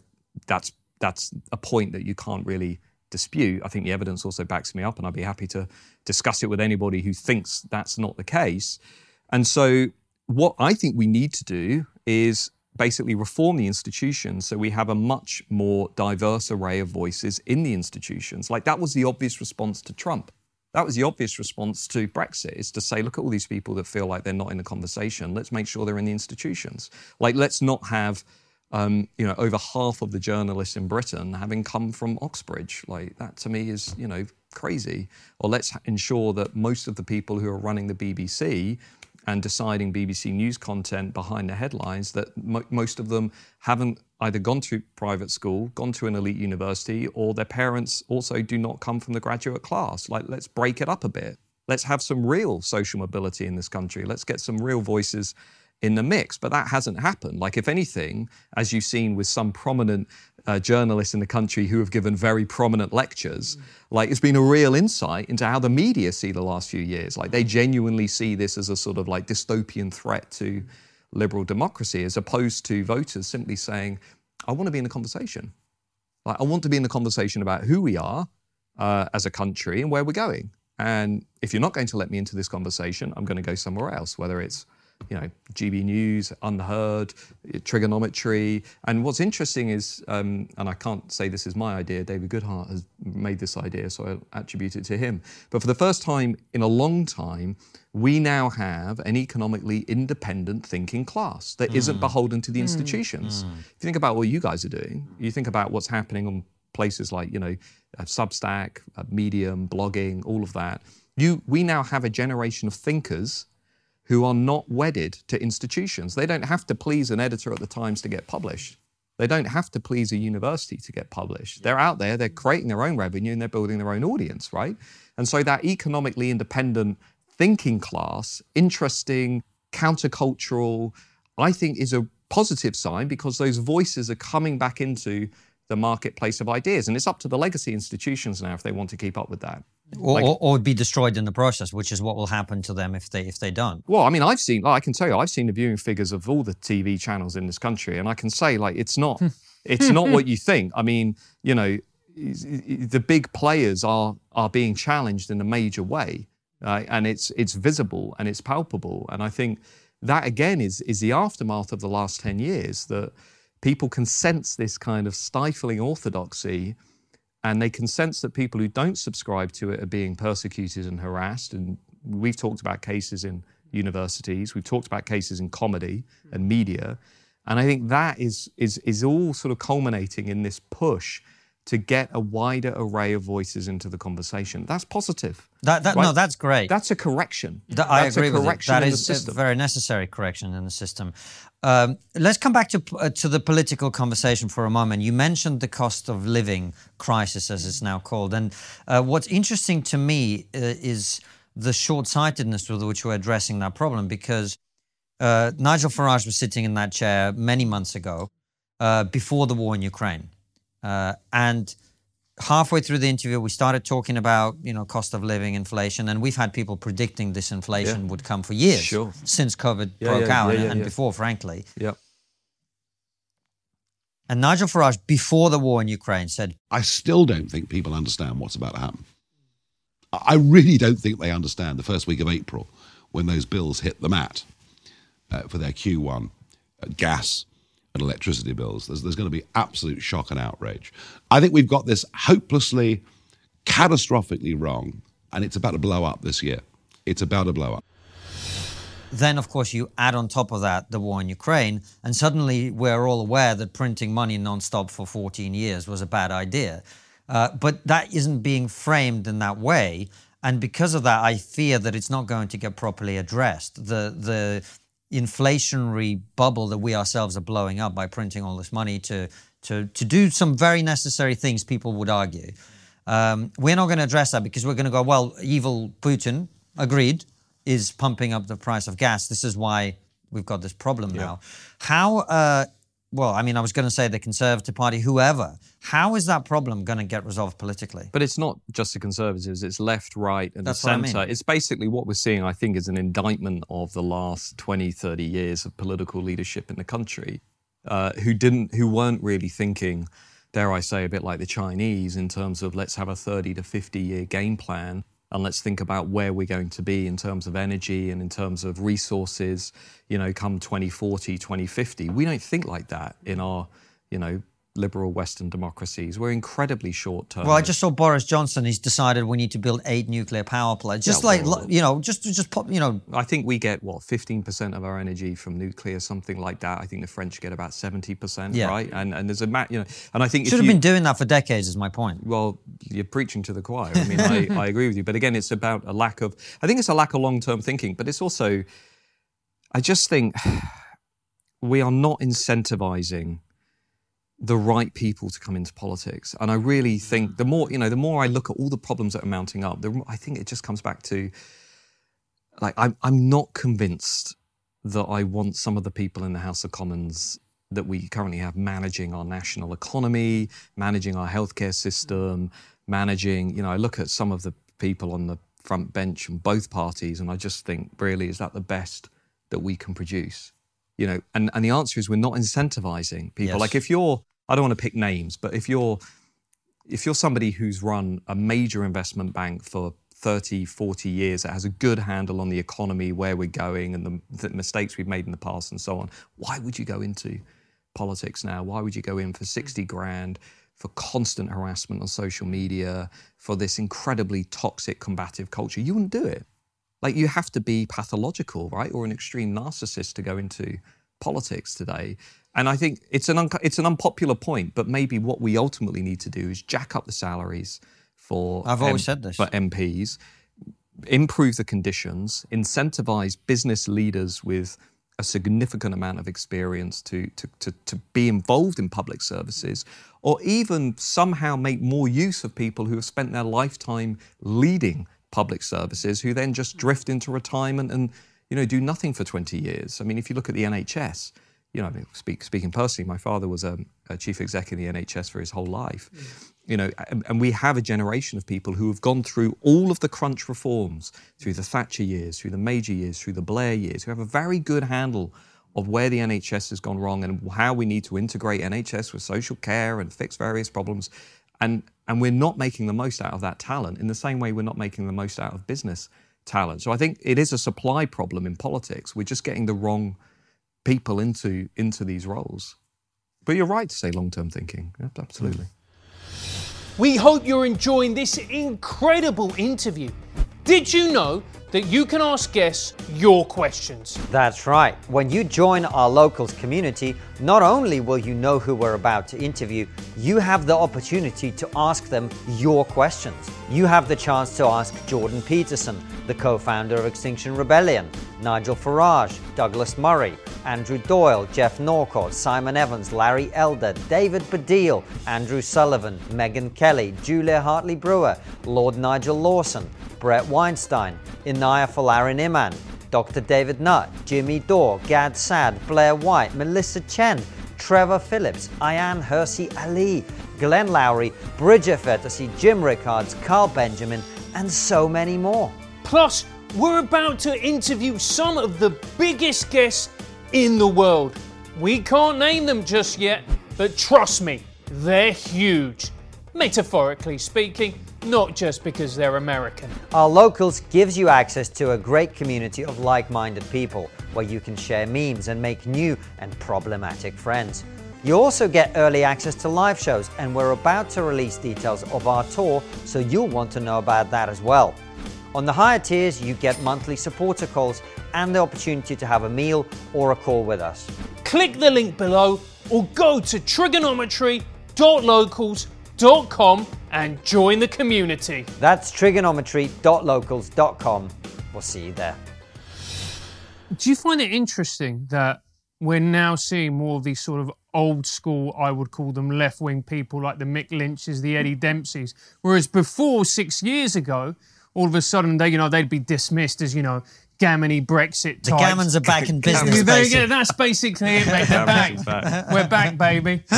that's, that's a point that you can't really dispute. I think the evidence also backs me up, and I'd be happy to discuss it with anybody who thinks that's not the case. And so, what I think we need to do is basically reform the institutions so we have a much more diverse array of voices in the institutions. Like that was the obvious response to Trump. That was the obvious response to Brexit is to say, look at all these people that feel like they're not in the conversation. Let's make sure they're in the institutions. Like, let's not have um, you know, over half of the journalists in Britain having come from Oxbridge. Like that to me is, you know, crazy. Or let's ensure that most of the people who are running the BBC and deciding BBC News content behind the headlines that mo- most of them haven't either gone to private school, gone to an elite university, or their parents also do not come from the graduate class. Like, let's break it up a bit. Let's have some real social mobility in this country. Let's get some real voices in the mix. But that hasn't happened. Like, if anything, as you've seen with some prominent uh, journalists in the country who have given very prominent lectures, mm. like, it's been a real insight into how the media see the last few years. Like, they genuinely see this as a sort of like dystopian threat to liberal democracy, as opposed to voters simply saying, I want to be in the conversation. Like, I want to be in the conversation about who we are uh, as a country and where we're going. And if you're not going to let me into this conversation, I'm going to go somewhere else, whether it's you know, GB News, UnHerd, TRIGGERnometry. And what's interesting is, um, and I can't say this is my idea, David Goodhart has made this idea, so I'll attribute it to him. But for the first time in a long time, we now have an economically independent thinking class that mm. not beholden to the mm. institutions. Mm. If you think about what you guys are doing, you think about what's happening on places like, you know, uh, Substack, uh, Medium, blogging, all of that. You, we now have a generation of thinkers who are not wedded to institutions. They don't have to please an editor at the Times to get published. They don't have to please a university to get published. They're out there, they're creating their own revenue and they're building their own audience, right? And so that economically independent thinking class, interesting, countercultural, I think is a positive sign because those voices are coming back into the marketplace of ideas. And it's up to the legacy institutions now if they want to keep up with that. Or, like, or, or, be destroyed in the process, which is what will happen to them if they if they don't. Well, I mean, I've seen, I can tell you, I've seen the viewing figures of all the TV channels in this country, and I can say, like, it's not, it's not [laughs] what you think. I mean, you know, the big players are are being challenged in a major way, uh, and it's it's visible and it's palpable, and I think that again is is the aftermath of the last ten years that people can sense this kind of stifling orthodoxy and they can sense that people who don't subscribe to it are being persecuted and harassed. And we've talked about cases in universities, we've talked about cases in comedy and media. And I think that is, is, is all sort of culminating in this push to get a wider array of voices into the conversation. That's positive. That, that right? No, that's great. That's a correction. Th- I agree with you. That is a very necessary correction in the system. Um, let's come back to uh, to the political conversation for a moment. You mentioned the cost of living crisis, as it's now called, and uh, what's interesting to me uh, is the short-sightedness with which we're addressing that problem. Because uh, Nigel Farage was sitting in that chair many months ago, uh, before the war in Ukraine, uh, and halfway through the interview, we started talking about you know cost of living, inflation, and we've had people predicting this inflation yeah. would come for years sure. since COVID yeah, broke yeah, out and, and before, frankly. Yeah. And Nigel Farage, before the war in Ukraine, said, "I still don't think people understand what's about to happen. I really don't think they understand the first week of April when those bills hit the mat uh, for their Q1 uh, gas." And electricity bills. There's, there's going to be absolute shock and outrage. I think we've got this hopelessly, catastrophically wrong, and it's about to blow up this year. It's about to blow up. Then, of course, you add on top of that the war in Ukraine, and suddenly we're all aware that printing money nonstop for 14 years was a bad idea. Uh, but that isn't being framed in that way. And because of that, I fear that it's not going to get properly addressed. The, the inflationary bubble that we ourselves are blowing up by printing all this money to to to do some very necessary things. People would argue. Um, we're not going to address that because we're going to go. Well, evil Putin agreed is pumping up the price of gas. This is why we've got this problem yeah. now. How uh, well, I mean, I was going to say the Conservative Party, whoever. How is that problem going to get resolved politically? But it's not just the Conservatives, it's left, right, and That's the centre. I mean. It's basically what we're seeing, I think, is an indictment of the last 20, 30 years of political leadership in the country uh, who didn't, who weren't really thinking, dare I say, a bit like the Chinese in terms of let's have a 30 to 50 year game plan and let's think about where we're going to be in terms of energy and in terms of resources, you know, come 2040, 2050. We don't think like that in our, you know, liberal Western democracies. We're incredibly short term. Well, I just saw Boris Johnson. He's decided we need to build eight nuclear power plants. Just yeah, like well, you know, just just pop. You know, I think we get what 15% of our energy from nuclear, something like that. I think the French get about 70%, yeah. right? And and there's a you know, and I think should have you, been doing that for decades. Is my point. Well, you're preaching to the choir. I mean, I, [laughs] I agree with you, but again, it's about a lack of. I think it's a lack of long term thinking, but it's also I just think [sighs] we are not incentivizing the right people to come into politics. And I really think the more, you know, the more I look at all the problems that are mounting up, the, I think it just comes back to like I'm I'm not convinced that I want some of the people in the House of Commons that we currently have managing our national economy, managing our healthcare system, managing, you know, I look at some of the people on the front bench from both parties and I just think, really, is that the best that we can produce? You know, and, and the answer is we're not incentivizing people. Yes. Like if you're I don't want to pick names, but if you're if you're somebody who's run a major investment bank for 30, 40 years that has a good handle on the economy, where we're going, and the, the mistakes we've made in the past, and so on, why would you go into politics now? Why would you go in for mm. 60 grand for constant harassment on social media, for this incredibly toxic, combative culture? You wouldn't do it. Like, you have to be pathological, right? Or an extreme narcissist to go into politics today. And I think it's an, unco- it's an unpopular point, but maybe what we ultimately need to do is jack up the salaries for I've always said this. for MPs, improve the conditions, incentivize business leaders with a significant amount of experience to, to, to, to be involved in public services, or even somehow make more use of people who have spent their lifetime leading public services who then just hmm. drift into retirement and you know do nothing for 20 years. I mean, if you look at the NHS, you know, I mean, speak, speaking personally, my father was a, a chief exec in the NHS for his whole life. Hmm. You know, and, and we have a generation of people who have gone through all of the crunch reforms through the Thatcher years, through the Major years, through the Blair years, who have a very good handle of where the NHS has gone wrong and how we need to integrate NHS with social care and fix various problems. And, and we're not making the most out of that talent in the same way we're not making the most out of business talent. So I think it is a supply problem in politics. We're just getting the wrong people into into these roles. But you're right to say long-term thinking. Absolutely. We hope you're enjoying this incredible interview. Did you know that you can ask guests your questions? That's right. When you join our locals community, not only will you know who we're about to interview, you have the opportunity to ask them your questions. You have the chance to ask Jordan Peterson, the co founder of Extinction Rebellion, Nigel Farage, Douglas Murray, Andrew Doyle, Geoff Norcott, Simon Evans, Larry Elder, David Baddiel, Andrew Sullivan, Megyn Kelly, Julia Hartley Brewer, Lord Nigel Lawson, Bret Weinstein, Inaya Folarin Iman, Dr. David Nutt, Jimmy Dore, Gad Saad, Blair White, Melissa Chen, Trevor Phillips, Ayaan Hirsi Ali, Glenn Loury, Bridget Phetasy, Jim Rickards, Carl Benjamin, and so many more. Plus, we're about to interview some of the biggest guests in the world. We can't name them just yet, but trust me, they're huge. Metaphorically speaking, not just because they're American. Our Locals gives you access to a great community of like minded people where you can share memes and make new and problematic friends. You also get early access to live shows, and we're about to release details of our tour, so you'll want to know about that as well. On the higher tiers, you get monthly supporter calls and the opportunity to have a meal or a call with us. Click the link below or go to triggernometry.locals.com and join the community. That's triggernometry.locals.com. We'll see you there. Do you find it interesting that we're now seeing more of these sort of old school, I would call them left wing people like the Mick Lynch's, the Eddie Dempseys, whereas before six years ago, all of a sudden they, you know, they'd be dismissed as, you know, gammony Brexit The. Gammons are back in business. Yeah, there you go. That's basically it, mate. [laughs] They're back. Back. We're back, baby. [laughs]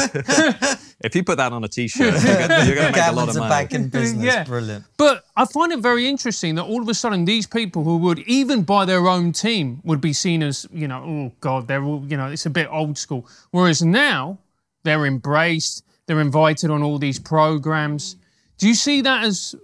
If you put that on a T-shirt, you're going to make a lot Gammons of are money. back in [laughs] business. Yeah. Brilliant. But I find it very interesting that all of a sudden these people who would, even by their own team, would be seen as, you know, oh God, they're all, you know, it's a bit old school. Whereas now they're embraced, they're invited on all these programs. Do you see that as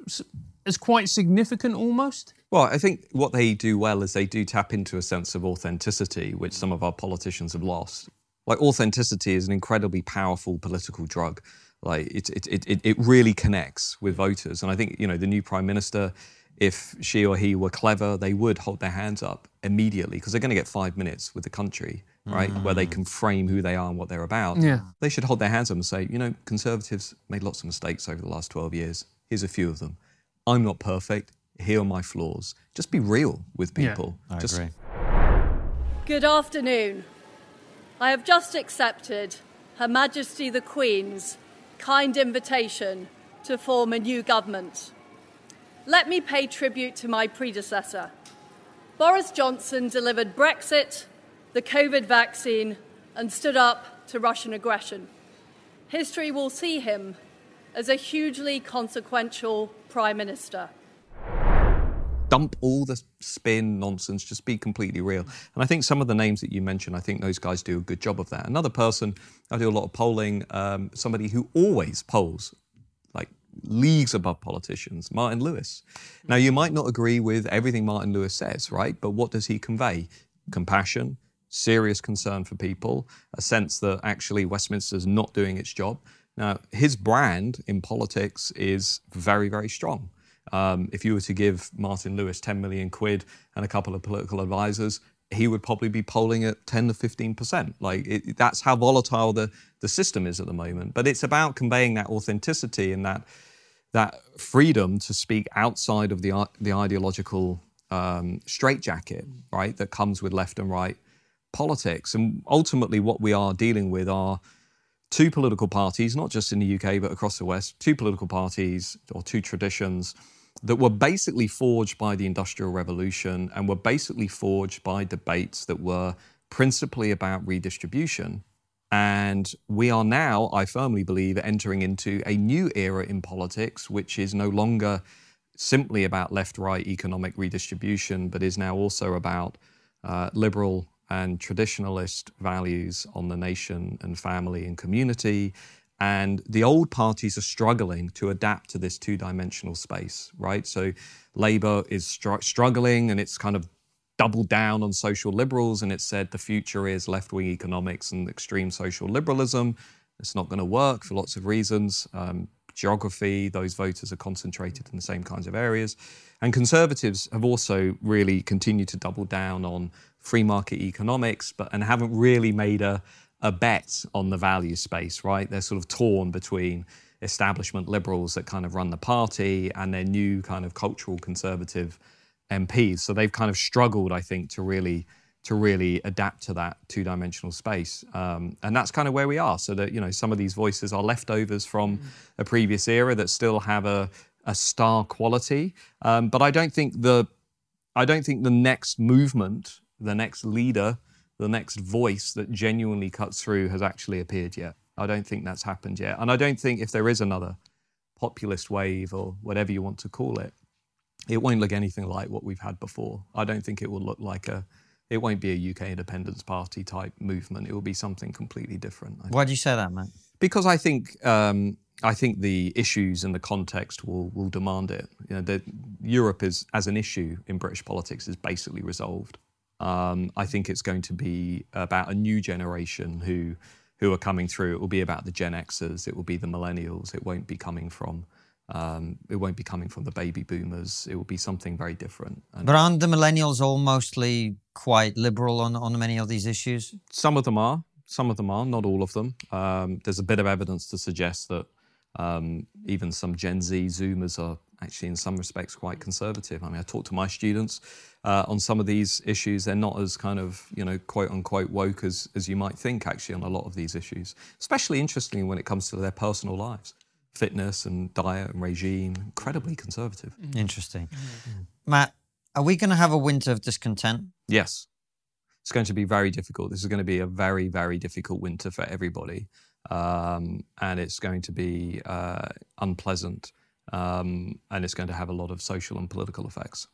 as quite significant almost? Well, I think what they do well is they do tap into a sense of authenticity, which some of our politicians have lost. Like authenticity is an incredibly powerful political drug. Like it, it, it, it- really connects with voters. And I think, you know, the new prime minister, if she or he were clever, they would hold their hands up immediately because they're going to get five minutes with the country, right? Where they can frame who they are and what they're about. Yeah. They should hold their hands up and say, you know, conservatives made lots of mistakes over the last 12 years. Here's a few of them. I'm not perfect. Here are my flaws. Just be real with Yeah, people. I Just agree. Good afternoon. I have just accepted Her Majesty the Queen's kind invitation to form a new government. Let me pay tribute to my predecessor. Boris Johnson delivered Brexit, the COVID vaccine, and stood up to Russian aggression. History will see him as a hugely consequential Prime Minister dump all the spin nonsense, just be completely real. And I think some of the names that you mentioned, I think those guys do a good job of that. Another person, I do a lot of polling, um, somebody who always polls like leagues above politicians, Martin Lewis. Now, you might not agree with everything Martin Lewis says, right? But what does he convey? Compassion, serious concern for people, a sense that actually Westminster's not doing its job. Now, his brand in politics is very, very strong. Um, if you were to give Martin Lewis 10 million quid and a couple of political advisors, he would probably be polling at 10 to 15 percent. Like it, that's how volatile the, the system is at the moment. But it's about conveying that authenticity and that that freedom to speak outside of the the ideological um, straitjacket, right? That comes with left and right politics. And ultimately, what we are dealing with are two political parties, not just in the UK but across the West. Two political parties or two traditions that were basically forged by the Industrial Revolution and were basically forged by debates that were principally about redistribution. And we are now, I firmly believe, entering into a new era in politics, which is no longer simply about left right economic redistribution, but is now also about uh, liberal and traditionalist values on the nation and family and community and the old parties are struggling to adapt to this two dimensional space, right? So Labour is str- struggling and it's kind of doubled down on social liberals and it said the future is left wing economics and extreme social liberalism. It's not going to work for lots of reasons. Um, geography, those voters are concentrated in the same kinds of areas. And conservatives have also really continued to double down on free market economics, but and haven't really made a a bet on the value space, right? They're sort of torn between establishment liberals that kind of run the party and their new kind of cultural conservative MPs. So they've kind of struggled, I think, to really to really adapt to that two-dimensional space, um, and that's kind of where we are. So that you know, some of these voices are leftovers from a previous era that still have a, a star quality, um, but I don't think the I don't think the next movement, the next leader the next voice that genuinely cuts through has actually appeared yet. I don't think that's happened yet. And I don't think if there is another populist wave or whatever you want to call it, it won't look anything like what we've had before. I don't think it will look like a, it won't be a UK Independence Party type movement. It will be something completely different. Why do you say that, Matt? Because I think um, I think the issues and the context will will demand it. You know, Europe is as an issue in British politics is basically resolved. Um, I think it's going to be about a new generation who who are coming through. It will be about the Gen Xers. It will be the millennials. It won't be coming from um, it won't be coming from the baby boomers. It will be something very different. And but aren't the millennials all mostly quite liberal on, on many of these issues? Some of them are. Some of them are. Not all of them. Um, there's a bit of evidence to suggest that um, even some Gen Z Zoomers are actually, in some respects, quite conservative. I mean, I talk to my students uh, on some of these issues. They're not as kind of, you know, quote unquote woke as, as you might think, actually, on a lot of these issues, especially interestingly when it comes to their personal lives. Fitness and diet and regime, incredibly conservative. Mm-hmm. Interesting. Mm-hmm. Matt, are we going to have a winter of discontent? Yes. It's going to be very difficult. This is going to be a very, very difficult winter for everybody. Um, and it's going to be uh, unpleasant um, and it's going to have a lot of social and political effects.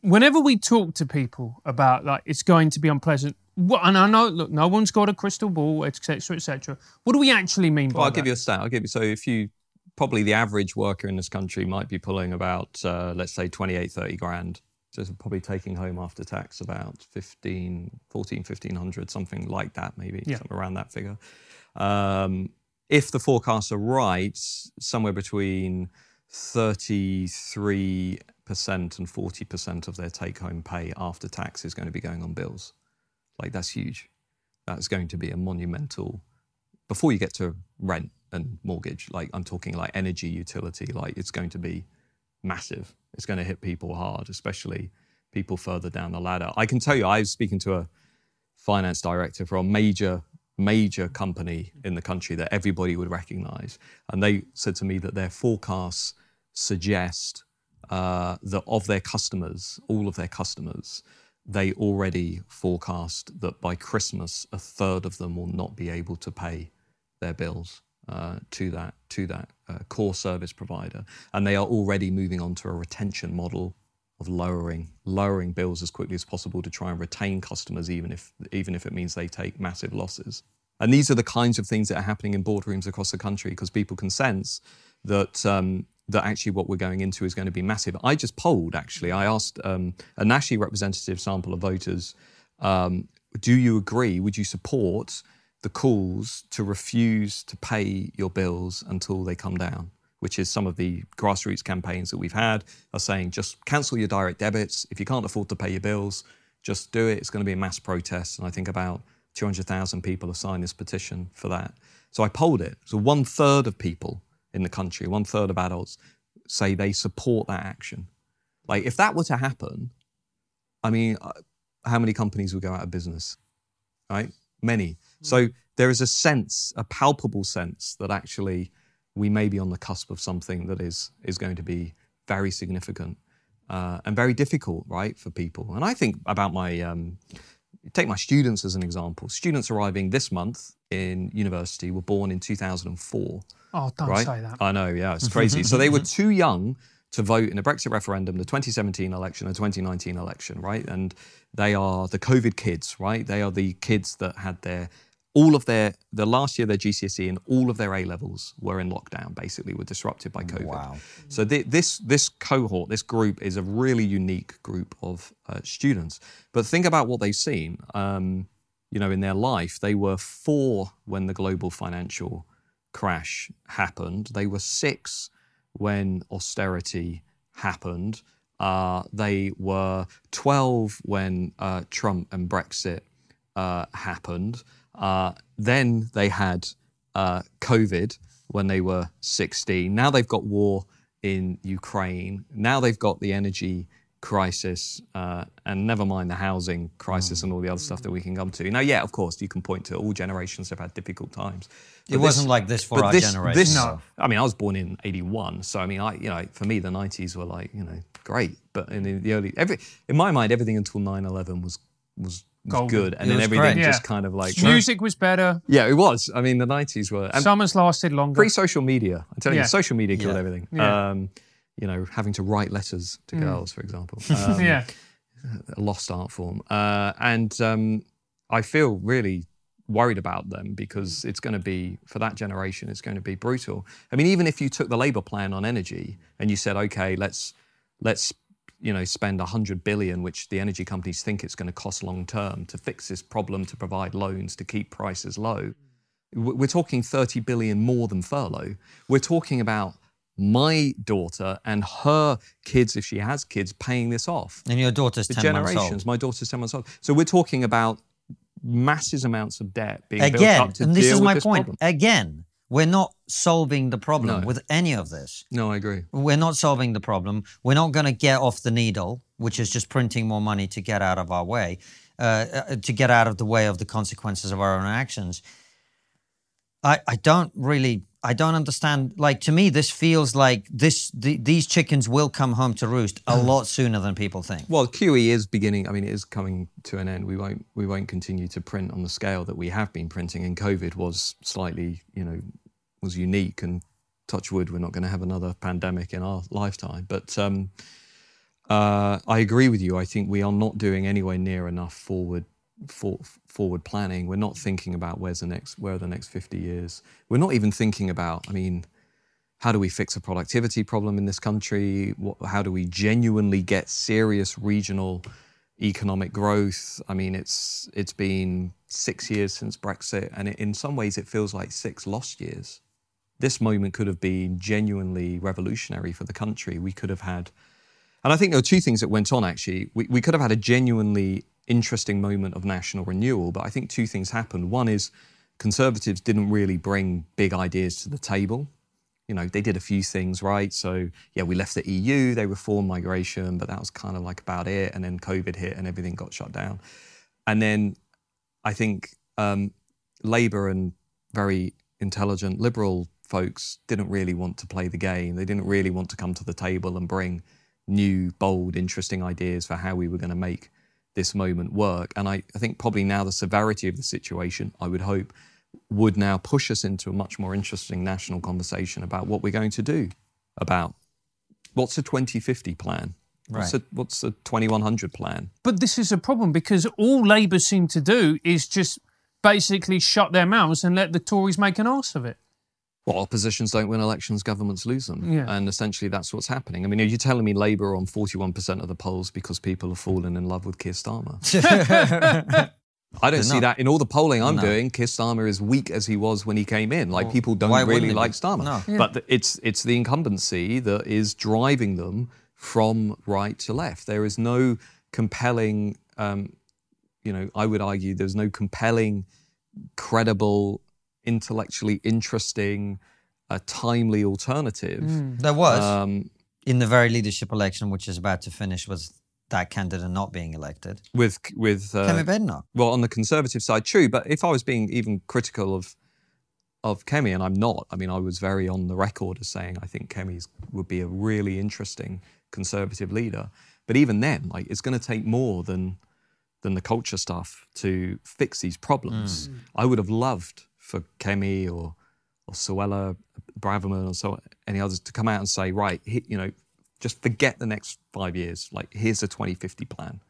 Whenever we talk to people about like it's going to be unpleasant, what, and I know, look, no one's got a crystal ball, etc., etc. What do we actually mean well, by I'll that? give you a stat. I'll give you so if you probably the average worker in this country might be pulling about uh, let's say 28 30 grand so probably taking home after tax about 15 14 1500 something like that maybe yeah. somewhere around that figure um, if the forecasts are right, somewhere between 33% and 40% of their take home pay after tax is going to be going on bills. Like, that's huge. That's going to be a monumental, before you get to rent and mortgage, like, I'm talking like energy, utility, like, it's going to be massive. It's going to hit people hard, especially people further down the ladder. I can tell you, I was speaking to a finance director for a major major company in the country that everybody would recognize. And they said to me that their forecasts suggest uh, that of their customers, all of their customers, they already forecast that by Christmas, a third of them will not be able to pay their bills uh, to that to that uh, core service provider, and they are already moving on to a retention model of lowering lowering bills as quickly as possible to try and retain customers, even if even if it means they take massive losses. And these are the kinds of things that are happening in boardrooms across the country because people can sense that um, that actually what we're going into is going to be massive. I just polled actually. I asked um, a nationally representative sample of voters, um, "Do you agree? Would you support the calls to refuse to pay your bills until they come down?" Which is some of the grassroots campaigns that we've had are saying just cancel your direct debits if you can't afford to pay your bills. Just do it. It's going to be a mass protest, and I think about 200,000 people have signed this petition for that. So I polled it. So one third of people in the country, one third of adults, say they support that action. Like, if that were to happen, I mean, uh, how many companies would go out of business? Right? Many. So there is a sense, a palpable sense, that actually we may be on the cusp of something that is is going to be very significant uh, and very difficult, right, for people. And I think about my um, take my students as an example. Students arriving this month in university were born in 2004. Oh, don't right? say that. I know, yeah, it's crazy. so they were [laughs] too young to vote in the Brexit referendum, the 2017 election, the 2019 election, right? And they are the COVID kids, right? They are the kids that had their all of their the last year their GCSE and all of their A levels were in lockdown. Basically, were disrupted by COVID. Wow. So th- this this cohort, this group, is a really unique group of uh, students. But think about what they've seen. Um, you know, in their life, they were four when the global financial crash happened. They were six when austerity happened. Uh, they were 12 when uh, Trump and Brexit uh, happened. Uh, then they had uh, COVID when they were 16. Now they've got war in Ukraine. Now they've got the energy crisis, uh, and never mind the housing crisis and all the other stuff that we can come to. Now, yeah, of course, you can point to all generations have had difficult times. It wasn't like this for our this, generation. This, No. I mean, I was born in '81, so I mean, I you know, for me, the '90s were like you know great, but in the, early, every in my mind, everything until 9/11 was was, was Golden. good, and It then everything great. just Yeah. kind of like Music was better. yeah, it was. I mean, the '90s were and Summers lasted longer. pre-social media. I'm telling Yeah. you, social media killed Yeah. everything. Yeah. Um, you know, having to write letters to girls, for example. [laughs] Um, yeah. a lost art form. Uh, and um, I feel really worried about them because it's going to be, for that generation, it's going to be brutal. I mean, even if you took the Labour plan on energy and you said, okay, let's, let's, you know, spend 100 billion, which the energy companies think it's going to cost long term to fix this problem, to provide loans, to keep prices low. We're talking 30 billion more than furlough. We're talking about my daughter and her kids, if she has kids, paying this off and your daughter's the 10 months generations. old. My daughter's 10 months old. So we're talking about massive amounts of debt being built up to and this deal is with my this point. problem. Again, we're not solving the problem No. with any of this. No, I agree. We're not solving the problem. We're not going to get off the needle, which is just printing more money to get out of our way, uh, uh, to get out of the way of the consequences of our own actions. I, I don't really, I don't understand. Like to me, this feels like this. The, these chickens will come home to roost a lot sooner than people think. Well, QE is beginning. I mean, it is coming to an end. We won't. We won't continue to print on the scale that we have been printing. And COVID was slightly, you know, was unique. And touch wood, we're not going to have another pandemic in our lifetime. But um, uh, I agree with you. I think we are not doing anywhere near enough forward for, forward planning. We're not thinking about where's the next where are the next 50 years. We're not even thinking about. I mean, how do we fix a productivity problem in this country? What, how do we genuinely get serious regional economic growth? I mean, it's it's been six years since Brexit, and it, in some ways, it feels like six lost years. This moment could have been genuinely revolutionary for the country. We could have had, and I think there were two things that went on actually. We, we could have had a genuinely interesting moment of national renewal, but I think two things happened. One is conservatives didn't really bring big ideas to the table you know, they did a few things right. So yeah, we left the EU, they reformed migration, but that was kind of like about it. And then COVID hit and everything got shut down. And then I think um, Labour and very intelligent liberal folks didn't really want to play the game. They didn't really want to come to the table and bring new, bold, interesting ideas for how we were going to make this moment work. And I, I think probably now the severity of the situation, I would hope, would now push us into a much more interesting national conversation about what we're going to do about what's the 2050 plan? What's, Right. the, what's the 2100 plan? But this is a problem because all Labour seem to do is just basically shut their mouths and let the Tories make an arse of it. Well, oppositions don't win elections, governments lose them. Yeah. And essentially that's what's happening. I mean, are you telling me Labour are on 41% of the polls because people have fallen in love with Keir Starmer? [laughs] I don't They're see not. that in all the polling I'm No. doing. Keir Starmer is weak as he was when he came in. Like people don't really like Starmer, No. but the, it's it's the incumbency that is driving them from right to left. There is no compelling, um, you know, I would argue there's no compelling, credible, intellectually interesting, uh, timely alternative. There was Um, in the very leadership election, which is about to finish, was that candidate not being elected. with with uh, Kemi Badenoch. well on the conservative side true but if i was being even critical of of kemi and i'm not i mean i was very on the record as saying i think kemi would be a really interesting conservative leader but even then like it's going to take more than than the culture stuff to fix these problems i would have loved for kemi or or Suella Braverman or so any others to come out and say right you know just forget the next five years like here's a 2050 plan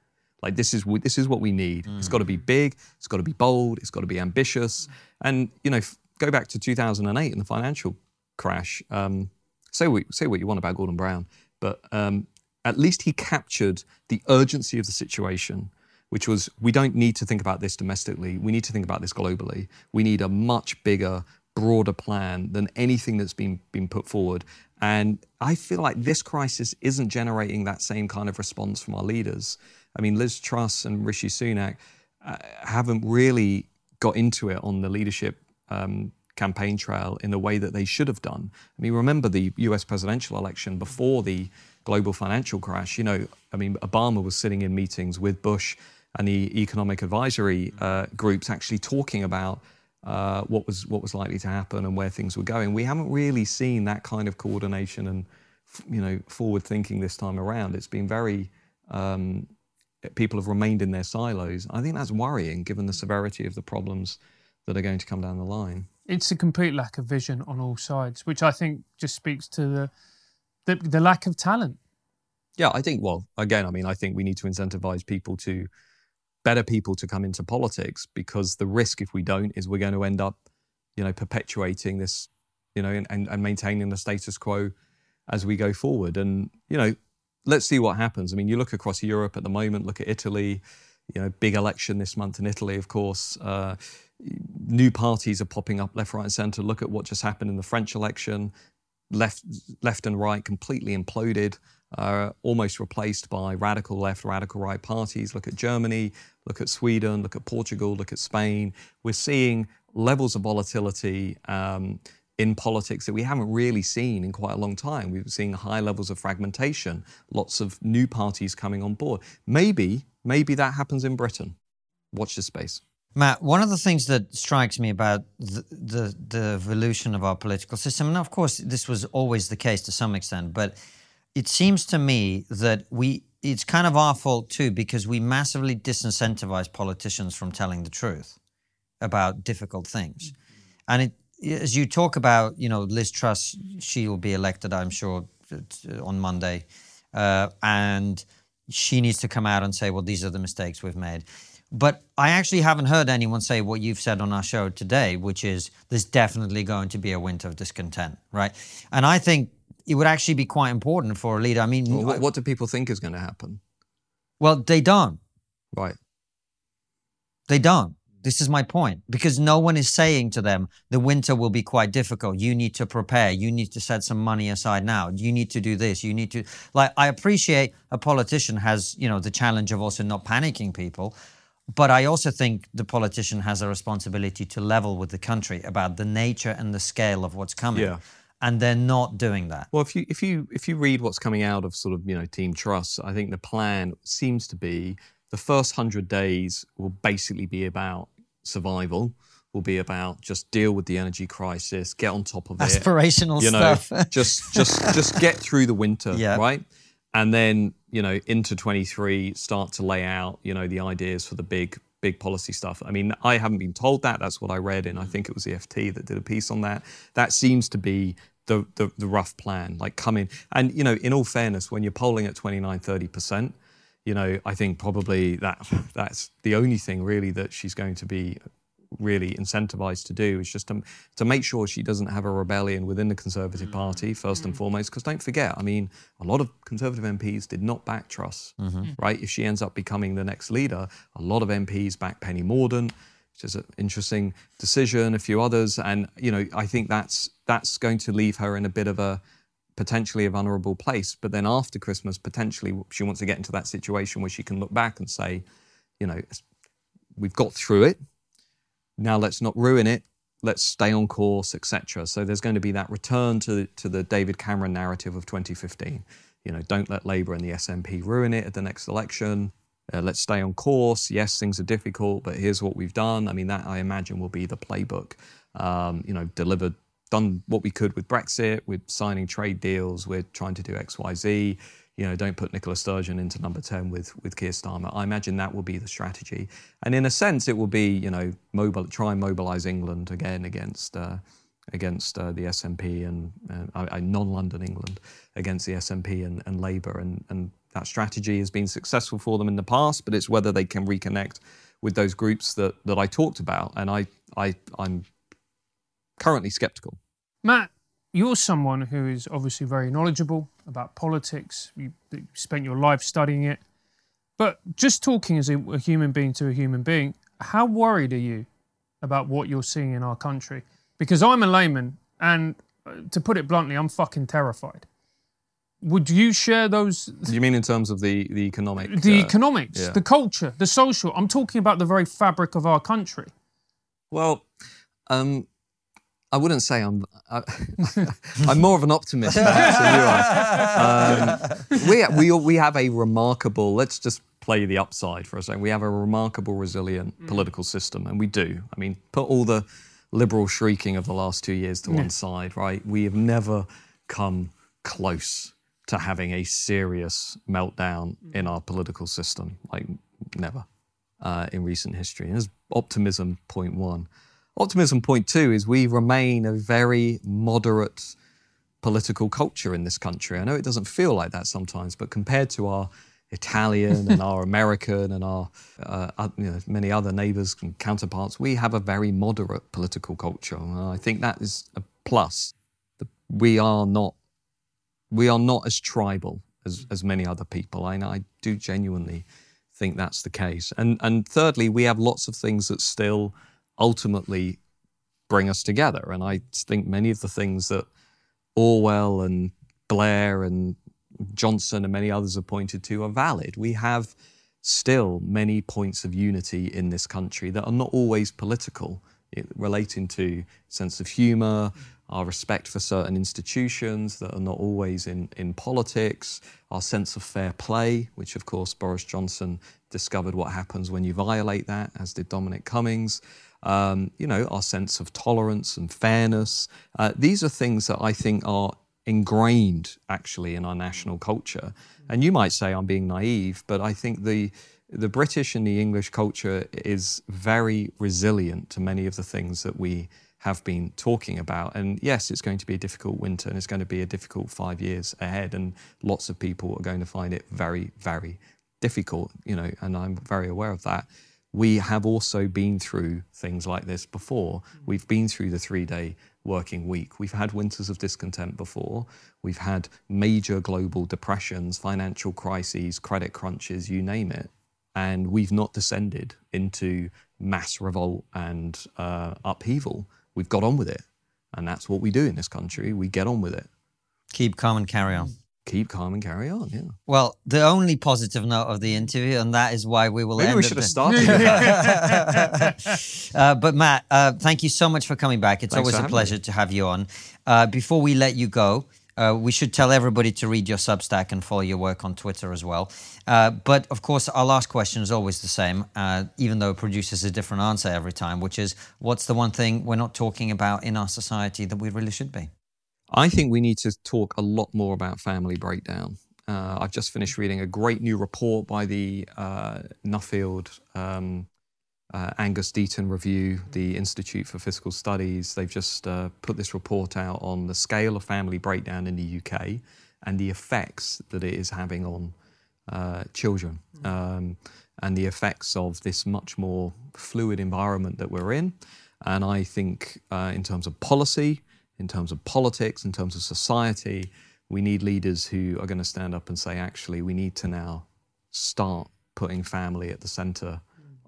like this is this is what we need. It's got to be big. It's got to be bold. It's got to be ambitious. And you know, go back to 2008 and the financial crash. Um, say what say what you want about Gordon Brown, but um, at least he captured the urgency of the situation, which was we don't need to think about this domestically. We need to think about this globally. We need a much bigger, broader plan than anything that's been been put forward. And I feel like this crisis isn't generating that same kind of response from our leaders. I mean, Liz Truss and Rishi Sunak uh, haven't really got into it on the leadership um, campaign trail in the way that they should have done. I mean, remember the US presidential election before the global financial crash? You know, I mean, Obama was sitting in meetings with Bush and the economic advisory uh, groups actually talking about uh, what was what was likely to happen and where things were going. We haven't really seen that kind of coordination and you know forward thinking this time around. It's been very um, people have remained in their silos. I think that's worrying given the severity of the problems that are going to come down the line. It's a complete lack of vision on all sides, which I think just speaks to the the, the lack of talent. Yeah, I think, well, again, I mean, I think we need to incentivize people to, better people to come into politics because the risk if we don't is we're going to end up, you know, perpetuating this, you know, and, and, maintaining the status quo as we go forward. And, you know, let's see what happens. I mean, you look across Europe at the moment, look at Italy, you know, big election this month in Italy, of course. Uh, new parties are popping up left, right, and centre. Look at what just happened in the French election. Left, left and right completely imploded, uh, almost replaced by radical left, radical right parties. Look at Germany, look at Sweden, look at Portugal, look at Spain. We're seeing levels of volatility um, in politics that we haven't really seen in quite a long time. We've seen high levels of fragmentation, lots of new parties coming on board. Maybe, maybe that happens in Britain. Watch this space. Matt, one of the things that strikes me about the, the, the evolution of our political system, and of course, this was always the case to some extent, but it seems to me that we it's kind of our fault too because we massively disincentivize politicians from telling the truth about difficult things. And it, as you talk about, you know, Liz Truss, she will be elected, I'm sure, on Monday, uh, and she needs to come out and say, well, these are the mistakes we've made. But I actually haven't heard anyone say what you've said on our show today, which is there's definitely going to be a winter of discontent, right? And I think it would actually be quite important for a leader. I mean, Well, what, what do people think is going to happen? well, they don't. Right. They don't. This is my point because no one is saying to them the winter will be quite difficult. You need to prepare. You need to set some money aside now. You need to do this. You need to like. I appreciate a politician has you know the challenge of also not panicking people, but I also think the politician has a responsibility to level with the country about the nature and the scale of what's coming. Yeah. And they're not doing that. Well, if you if you if you read what's coming out of sort of you know Team Truss, I think the plan seems to be the first hundred days will basically be about survival. Will be about just deal with the energy crisis, get on top of it. Aspirational you know, stuff. [laughs] just just just get through the winter, Yeah. right? And then you know into 23 start to lay out you know the ideas for the big big policy stuff. I mean, I haven't been told that. That's what I read, and I mm. think it was the FT that did a piece on that. That seems to be the the, the rough plan. Like come in, and you know, in all fairness, when you're polling at 29, 30 percent, you know, I think probably that [sighs] that's the only thing really that she's going to be really incentivized to do is just to, to make sure she doesn't have a rebellion within the Conservative mm-hmm. Party, first and mm-hmm. foremost. Because don't forget, I mean, a lot of Conservative MPs did not back Truss, mm-hmm. mm. right? If she ends up becoming the next leader, a lot of MPs back Penny Mordaunt, which is an interesting decision, a few others. And, you know, I think that's that's going to leave her in a bit of a potentially a vulnerable place. But then after Christmas, potentially she wants to get into that situation where she can look back and say, you know, we've got through it. Now let's not ruin it. Let's stay on course, etc. So there's going to be that return to to the David Cameron narrative of 2015. You know, don't let Labour and the SNP ruin it at the next election. Uh, let's stay on course. Yes, things are difficult, but here's what we've done. I mean, that I imagine will be the playbook. Um, you know, delivered, done what we could with Brexit, with signing trade deals, we're trying to do X, Y, Z. You know, don't put Nicola Sturgeon into number 10 with, with Keir Starmer. I imagine that will be the strategy. And in a sense, it will be, you know, mobile, try and mobilise England again against uh, against uh, the SNP and uh, non-London England against the SNP and, and Labour. And, and that strategy has been successful for them in the past, but it's whether they can reconnect with those groups that, that I talked about. And I, I, I'm currently sceptical. Matt, you're someone who is obviously very knowledgeable about politics. You, you spent your life studying it. But just talking as a, a human being to a human being, how worried are you about what you're seeing in our country? Because I'm a layman, and uh, to put it bluntly, I'm fucking terrified. Would you share those? Do you mean in terms of the, the economic? The uh, economics, yeah. the culture, the social. I'm talking about the very fabric of our country. Well, um, I wouldn't say I'm. I, [laughs] I'm more of an optimist perhaps than you are. Um, we we we have a remarkable. Let's just play the upside for a second. We have a remarkable, resilient political system, and we do. I mean, put all the liberal shrieking of the last two years to one side, right? We have never come close to having a serious meltdown in our political system, like never uh, in recent history. And there's optimism point one. Optimism point two is we remain a very moderate political culture in this country. I know it doesn't feel like that sometimes, but compared to our Italian and our American and our uh, oth- you know, many other neighbours and counterparts, we have a very moderate political culture. And I think that is a plus. We are not we are not as tribal as, as many other people. I, I do genuinely think that's the case. And and thirdly, we have lots of things that still ultimately bring us together. And I think many of the things that Orwell and Blair and Johnson and many others have pointed to are valid. We have still many points of unity in this country that are not always political, it- relating to sense of humour, our respect for certain institutions that are not always in, in politics, our sense of fair play, which of course Boris Johnson discovered what happens when you violate that, as did Dominic Cummings. Um, you know, our sense of tolerance and fairness. Uh, these are things that I think are ingrained actually in our national culture. And you might say I'm being naive, but I think the the British and the English culture is very resilient to many of the things that we have been talking about. And yes, it's going to be a difficult winter and it's going to be a difficult five years ahead. And lots of people are going to find it very, very difficult, you know, and I'm very aware of that. We have also been through things like this before. We've been through the three day working week. We've had winters of discontent before. We've had major global depressions, financial crises, credit crunches, you name it. And we've not descended into mass revolt and uh, upheaval. We've got on with it. And that's what we do in this country. We get on with it. Keep calm and carry on. Keep calm and carry on. Yeah. Well, the only positive note of the interview, and that is why we will Maybe end we should have started. [laughs] uh, but Matt, uh, thank you so much for coming back. It's Thanks always a pleasure to have you on. Uh, before we let you go, uh, we should tell everybody to read your Substack and follow your work on Twitter as well. Uh, but of course, our last question is always the same, uh, even though it produces a different answer every time, which is what's the one thing we're not talking about in our society that we really should be? I think we need to talk a lot more about family breakdown. Uh, I've just finished reading a great new report by the uh, Nuffield um, uh, Angus Deaton Review, the Institute for Fiscal Studies. They've just uh, put this report out on the scale of family breakdown in the UK and the effects that it is having on uh, children um, and the effects of this much more fluid environment that we're in. And I think, uh, in terms of policy, in terms of politics, in terms of society, we need leaders who are going to stand up and say, actually, we need to now start putting family at the center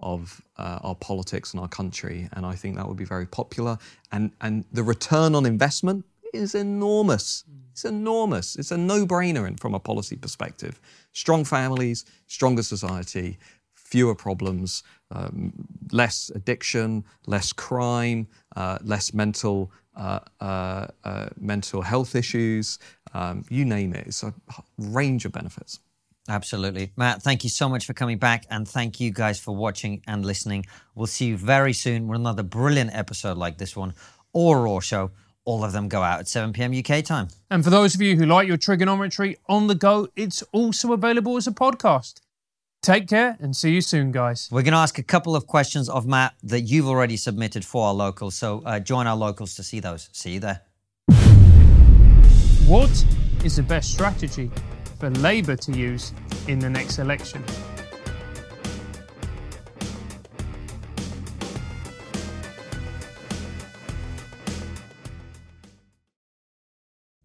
of uh, our politics and our country. And I think that would be very popular. And, and the return on investment is enormous. It's enormous. It's a no brainer from a policy perspective. Strong families, stronger society, fewer problems, um, less addiction, less crime, uh, less mental uh, uh, uh, mental health issues. Um, you name it. It's a range of benefits. Absolutely. Matt, thank you so much for coming back. And thank you guys for watching and listening. We'll see you very soon with another brilliant episode like this one or Raw Show. All of them go out at 7 p.m. UK time. And for those of you who like your TRIGGERnometry on the go, it's also available as a podcast. Take care and see you soon, guys. We're going to ask a couple of questions of Matt that you've already submitted for our locals. So uh, join our locals to see those. See you there. What is the best strategy for Labour to use in the next election?